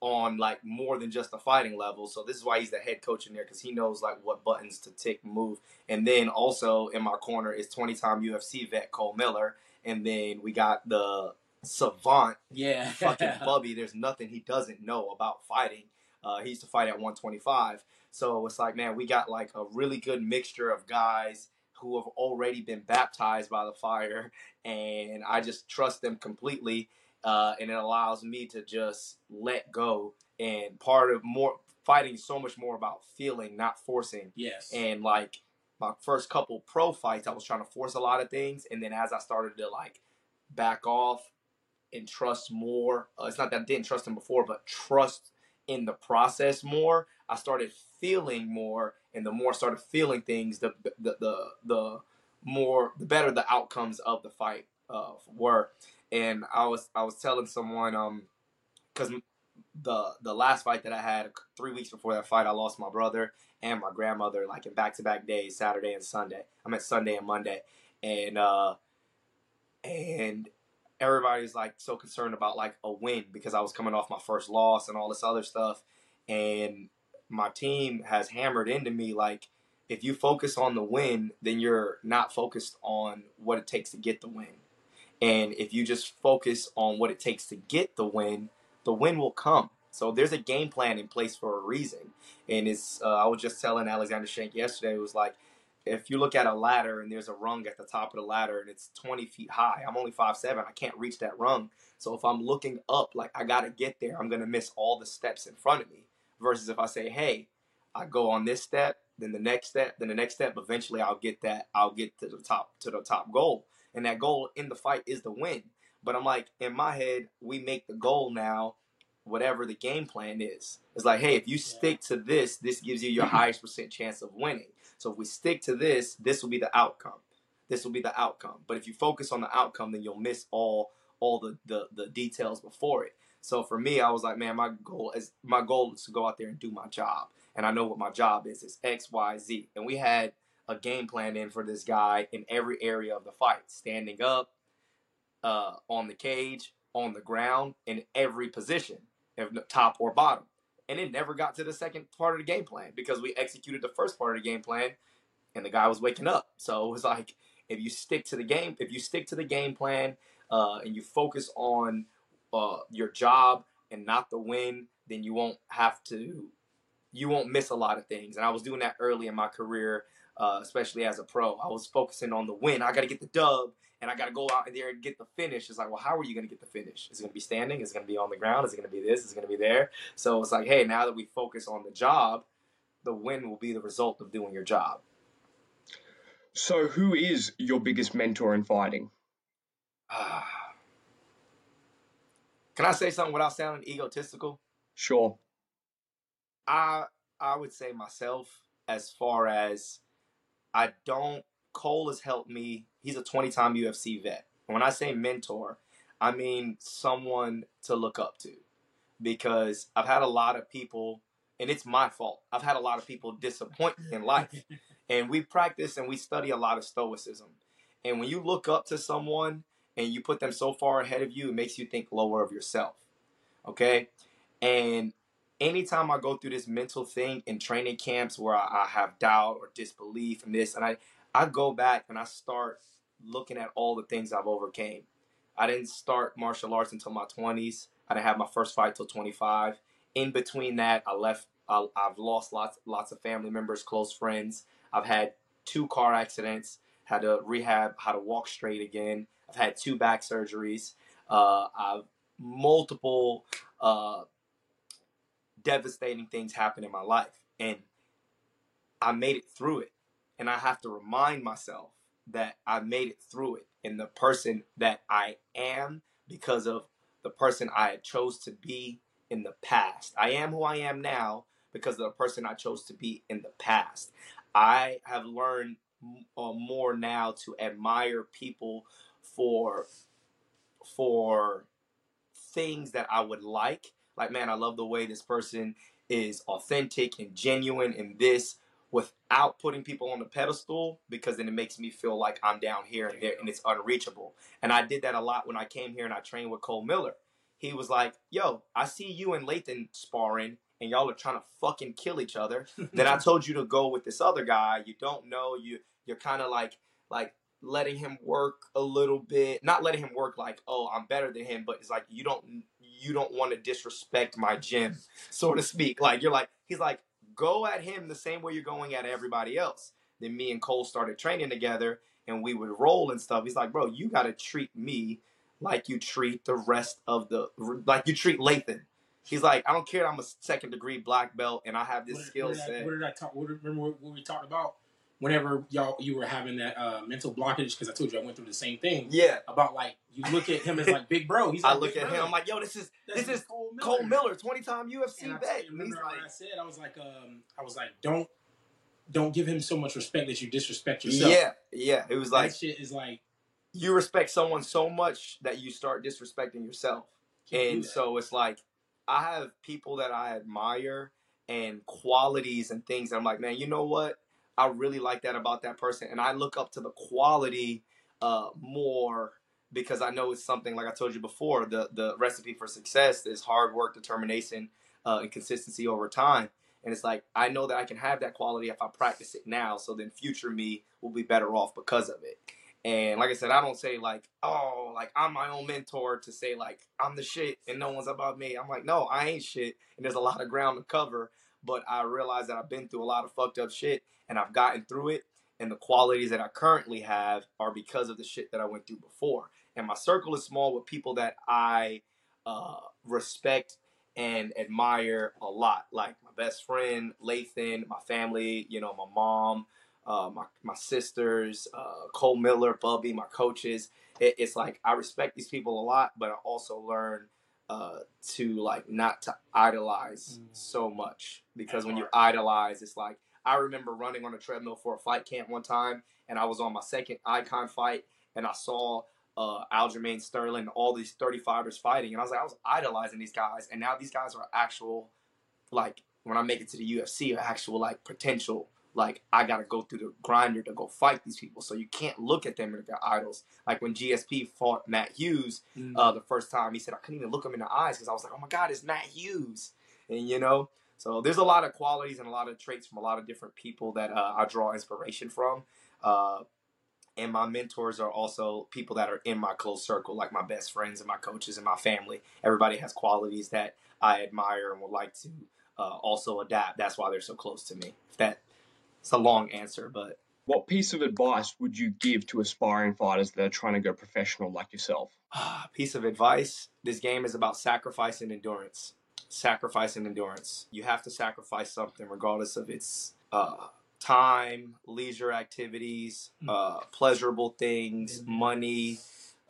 on like more than just a fighting level. So this is why he's the head coach in there because he knows like what buttons to tick, move. And then also in my corner is 20 time UFC vet Cole Miller. And then we got the savant, yeah, *laughs* fucking Bubby. There's nothing he doesn't know about fighting. Uh, he used to fight at 125. So it's like, man, we got like a really good mixture of guys who have already been baptized by the fire, *laughs* and I just trust them completely. Uh, and it allows me to just let go. And part of more fighting so much more about feeling, not forcing. Yes. And like my first couple pro fights, I was trying to force a lot of things, and then as I started to like back off and trust more, uh, it's not that I didn't trust him before, but trust in the process more. I started feeling more, and the more I started feeling things, the the the, the more the better the outcomes of the fight uh, were. And I was I was telling someone um because the the last fight that I had three weeks before that fight, I lost my brother and my grandmother like in back to back days, Saturday and Sunday. I meant Sunday and Monday, and uh, and everybody's like so concerned about like a win because I was coming off my first loss and all this other stuff, and my team has hammered into me like if you focus on the win, then you're not focused on what it takes to get the win. And if you just focus on what it takes to get the win, the win will come. So there's a game plan in place for a reason. And it's uh, I was just telling Alexander Shank yesterday. It was like if you look at a ladder and there's a rung at the top of the ladder and it's 20 feet high, I'm only five seven. I can't reach that rung. So if I'm looking up, like I gotta get there, I'm gonna miss all the steps in front of me versus if I say, hey, I go on this step, then the next step, then the next step. Eventually, I'll get that. I'll get to the top to the top goal, and that goal in the fight is the win. But I'm like, in my head, we make the goal now, whatever the game plan is. It's like, hey, if you stick to this, this gives you your *laughs* highest percent chance of winning. So if we stick to this, this will be the outcome. This will be the outcome. But if you focus on the outcome, then you'll miss all all the the, the details before it. So for me, I was like, man, my goal is my goal is to go out there and do my job, and I know what my job is. It's X, Y, Z, and we had a game plan in for this guy in every area of the fight, standing up, uh, on the cage, on the ground, in every position, top or bottom. And it never got to the second part of the game plan because we executed the first part of the game plan, and the guy was waking up. So it was like, if you stick to the game, if you stick to the game plan, uh, and you focus on uh, your job and not the win, then you won't have to, you won't miss a lot of things. And I was doing that early in my career, uh, especially as a pro. I was focusing on the win. I got to get the dub, and I got to go out there and get the finish. It's like, well, how are you going to get the finish? Is it going to be standing? Is it going to be on the ground? Is it going to be this? Is it going to be there? So it's like, hey, now that we focus on the job, the win will be the result of doing your job. So, who is your biggest mentor in fighting? Ah. *sighs* Can I say something without sounding egotistical? Sure. I I would say myself as far as I don't Cole has helped me. He's a 20-time UFC vet. When I say mentor, I mean someone to look up to because I've had a lot of people and it's my fault. I've had a lot of people disappoint me in life. *laughs* and we practice and we study a lot of stoicism. And when you look up to someone and you put them so far ahead of you, it makes you think lower of yourself. Okay? And anytime I go through this mental thing in training camps where I, I have doubt or disbelief in this, and I, I go back and I start looking at all the things I've overcame. I didn't start martial arts until my 20s. I didn't have my first fight till 25. In between that, I left. I, I've lost lots, lots of family members, close friends. I've had two car accidents. Had to rehab how to walk straight again. I've had two back surgeries. Uh, I've multiple uh, devastating things happen in my life, and I made it through it. And I have to remind myself that I made it through it, and the person that I am because of the person I chose to be in the past. I am who I am now because of the person I chose to be in the past. I have learned uh, more now to admire people for for things that I would like. Like, man, I love the way this person is authentic and genuine in this without putting people on the pedestal because then it makes me feel like I'm down here and there and it's unreachable. And I did that a lot when I came here and I trained with Cole Miller. He was like, Yo, I see you and Lathan sparring and y'all are trying to fucking kill each other. *laughs* then I told you to go with this other guy. You don't know. You you're kind of like like letting him work a little bit not letting him work like oh i'm better than him but it's like you don't you don't want to disrespect my gym so to speak like you're like he's like go at him the same way you're going at everybody else then me and cole started training together and we would roll and stuff he's like bro you got to treat me like you treat the rest of the like you treat lathan He's like, I don't care. I'm a second degree black belt, and I have this skill set. What did I talk? What, remember what we talked about? Whenever y'all you were having that uh, mental blockage because I told you I went through the same thing. Yeah. About like you look at him as like big bro. He's like I look at him. I'm like, yo, this is That's this is Cole Miller, Cole Miller 20 time UFC vet. Remember like, I said I was like, um, I was like, don't don't give him so much respect that you disrespect yourself. Yeah, yeah. It was like that shit is like you respect someone so much that you start disrespecting yourself, and so it's like I have people that I admire and qualities and things. I'm like, man, you know what? I really like that about that person, and I look up to the quality uh, more because I know it's something like I told you before. The the recipe for success is hard work, determination, uh, and consistency over time. And it's like I know that I can have that quality if I practice it now. So then future me will be better off because of it. And like I said, I don't say like, oh, like I'm my own mentor to say like I'm the shit and no one's above me. I'm like, no, I ain't shit, and there's a lot of ground to cover. But I realize that I've been through a lot of fucked up shit, and I've gotten through it. And the qualities that I currently have are because of the shit that I went through before. And my circle is small with people that I uh, respect and admire a lot. Like my best friend Lathan, my family, you know, my mom, uh, my my sisters, uh, Cole Miller, Bubby, my coaches. It, it's like I respect these people a lot, but I also learn uh, to like not to idolize Mm. so much because That's when you idolize, it's like I remember running on a treadmill for a fight camp one time, and I was on my second icon fight, and I saw uh, Aljamain Sterling, all these 35ers fighting, and I was like, I was idolizing these guys, and now these guys are actual, like when I make it to the UFC, are actual like potential. Like I gotta go through the grinder to go fight these people, so you can't look at them as their idols. Like when GSP fought Matt Hughes, Mm. uh, the first time. He said I couldn't even look him in the eyes because I was like, oh my god, it's Matt Hughes, and you know. So there's a lot of qualities and a lot of traits from a lot of different people that uh, I draw inspiration from. Uh, and my mentors are also people that are in my close circle, like my best friends and my coaches and my family. Everybody has qualities that I admire and would like to uh, also adapt. That's why they're so close to me. If that it's a long answer, but What piece of advice would you give to aspiring fighters that are trying to go professional like yourself? piece of advice. This game is about sacrifice and endurance. Sacrifice and endurance. You have to sacrifice something regardless of its uh, time leisure activities uh, pleasurable things money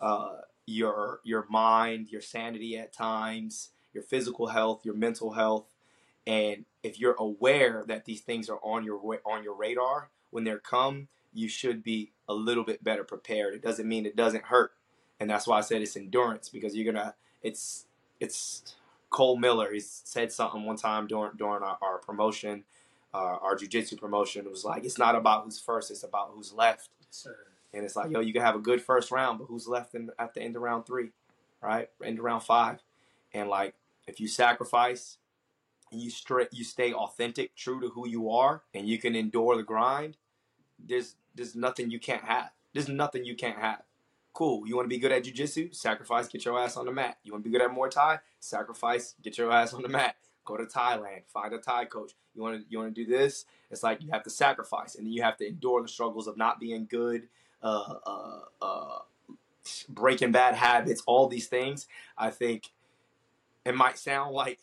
uh, your your mind your sanity at times your physical health your mental health and if you're aware that these things are on your on your radar when they're come you should be a little bit better prepared it doesn't mean it doesn't hurt and that's why I said it's endurance because you're gonna. It's it's Cole Miller. He said something one time during during our, our promotion, uh, our jujitsu promotion. It was like it's not about who's first, it's about who's left. And it's like yo, you can have a good first round, but who's left in, at the end of round three, right? End of round five, and like if you sacrifice you straight you stay authentic, true to who you are, and you can endure the grind. There's there's nothing you can't have. There's nothing you can't have. Cool. You want to be good at jujitsu? Sacrifice, get your ass on the mat. You want to be good at Muay Thai? Sacrifice, get your ass on the mat. Go to Thailand, find a Thai coach. You want to you want to do this? It's like you have to sacrifice, and then you have to endure the struggles of not being good, uh, uh, uh, breaking bad habits, all these things. I think it might sound like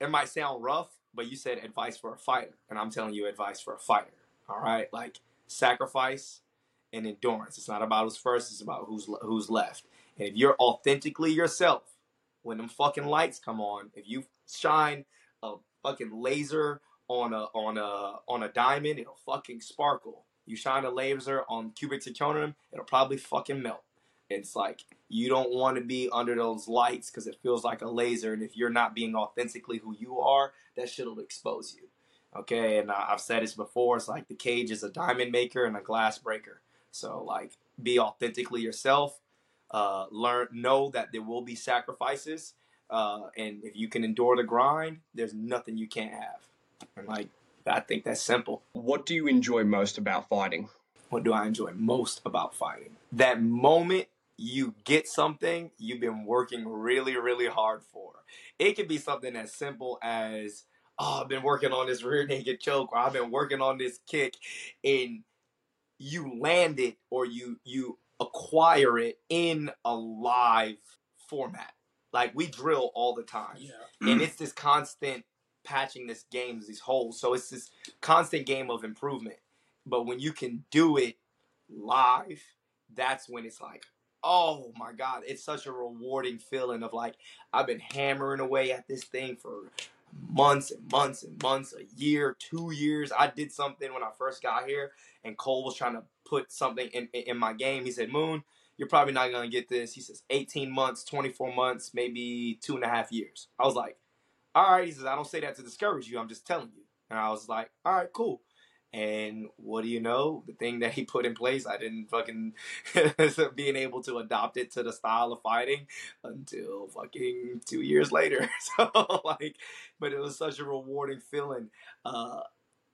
it might sound rough, but you said advice for a fighter, and I'm telling you advice for a fighter. All right, like sacrifice and endurance. It's not about who's first; it's about who's who's left. And if you're authentically yourself, when them fucking lights come on, if you shine a fucking laser on a on a on a diamond, it'll fucking sparkle. You shine a laser on cubic zirconium, it'll probably fucking melt. It's like you don't want to be under those lights because it feels like a laser, and if you're not being authentically who you are, that shit'll expose you. Okay, and I've said this before. It's like the cage is a diamond maker and a glass breaker. So like, be authentically yourself. Uh, learn, know that there will be sacrifices, uh, and if you can endure the grind, there's nothing you can't have. And like, I think that's simple. What do you enjoy most about fighting? What do I enjoy most about fighting? That moment you get something you've been working really, really hard for. It could be something as simple as, oh, I've been working on this rear naked choke, or I've been working on this kick, and you land it or you you acquire it in a live format. Like we drill all the time Yeah. and mm. it's this constant patching this games these holes so it's this constant game of improvement but when you can do it live that's when it's like oh my god it's such a rewarding feeling of like i've been hammering away at this thing for months and months and months a year two years. I did something when i first got here and cole was trying to put something in, in my game. He said moon you're probably not gonna get this. He says 18 months 24 months maybe two and a half years. I was like all right he says i don't say that to discourage you i'm just telling you. And i was like all right cool and what do you know the thing that he put in place i didn't fucking *laughs* being able to adopt it to the style of fighting until fucking two years later *laughs* so like but it was such a rewarding feeling uh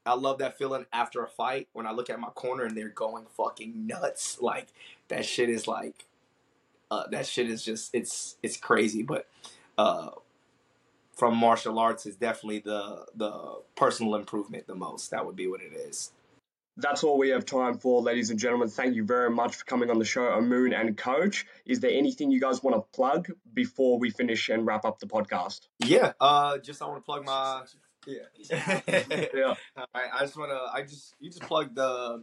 I love that feeling after a fight when I look at my corner and they're going fucking nuts. Like that shit is like, uh, that shit is just it's it's crazy. But uh, from martial arts is definitely the the personal improvement the most. That would be what it is. That's all we have time for, ladies and gentlemen. Thank you very much for coming on the show, Amun and Coach. Is there anything you guys want to plug before we finish and wrap up the podcast? Yeah, uh, just I want to plug my yeah. Yeah. *laughs* All right, I just want to I just you just plug the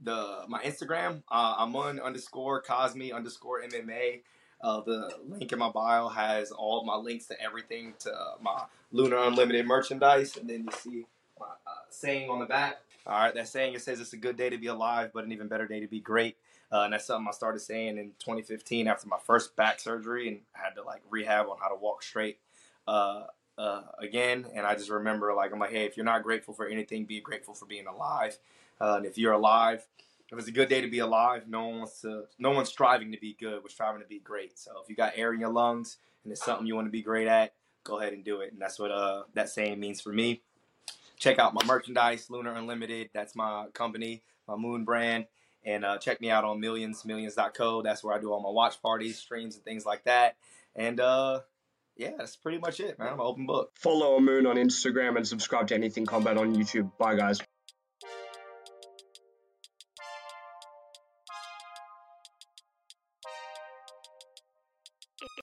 the my Instagram. Uh, I'm on underscore Cosme underscore MMA. Uh, the link in my bio has all my links to everything to my Lunar Unlimited merchandise, and then you see my uh, saying on the back. All right, that saying it says it's a good day to be alive, but an even better day to be great. Uh, and that's something I started saying in 2015 after my first back surgery, and I had to like rehab on how to walk straight uh, uh, again. And I just remember like I'm like, hey, if you're not grateful for anything, be grateful for being alive. Uh, and if you're alive, if it's a good day to be alive, no one wants to, no one's striving to be good. We're striving to be great. So if you got air in your lungs and it's something you want to be great at, go ahead and do it. And that's what uh, that saying means for me. Check out my merchandise, Lunar Unlimited. That's my company, my Moon brand. And uh, check me out on Millions, Millions.co. That's where I do all my watch parties, streams, and things like that. And uh, yeah, that's pretty much it, man. I'm an open book. Follow Moon on Instagram and subscribe to Anything Combat on YouTube. Bye, guys.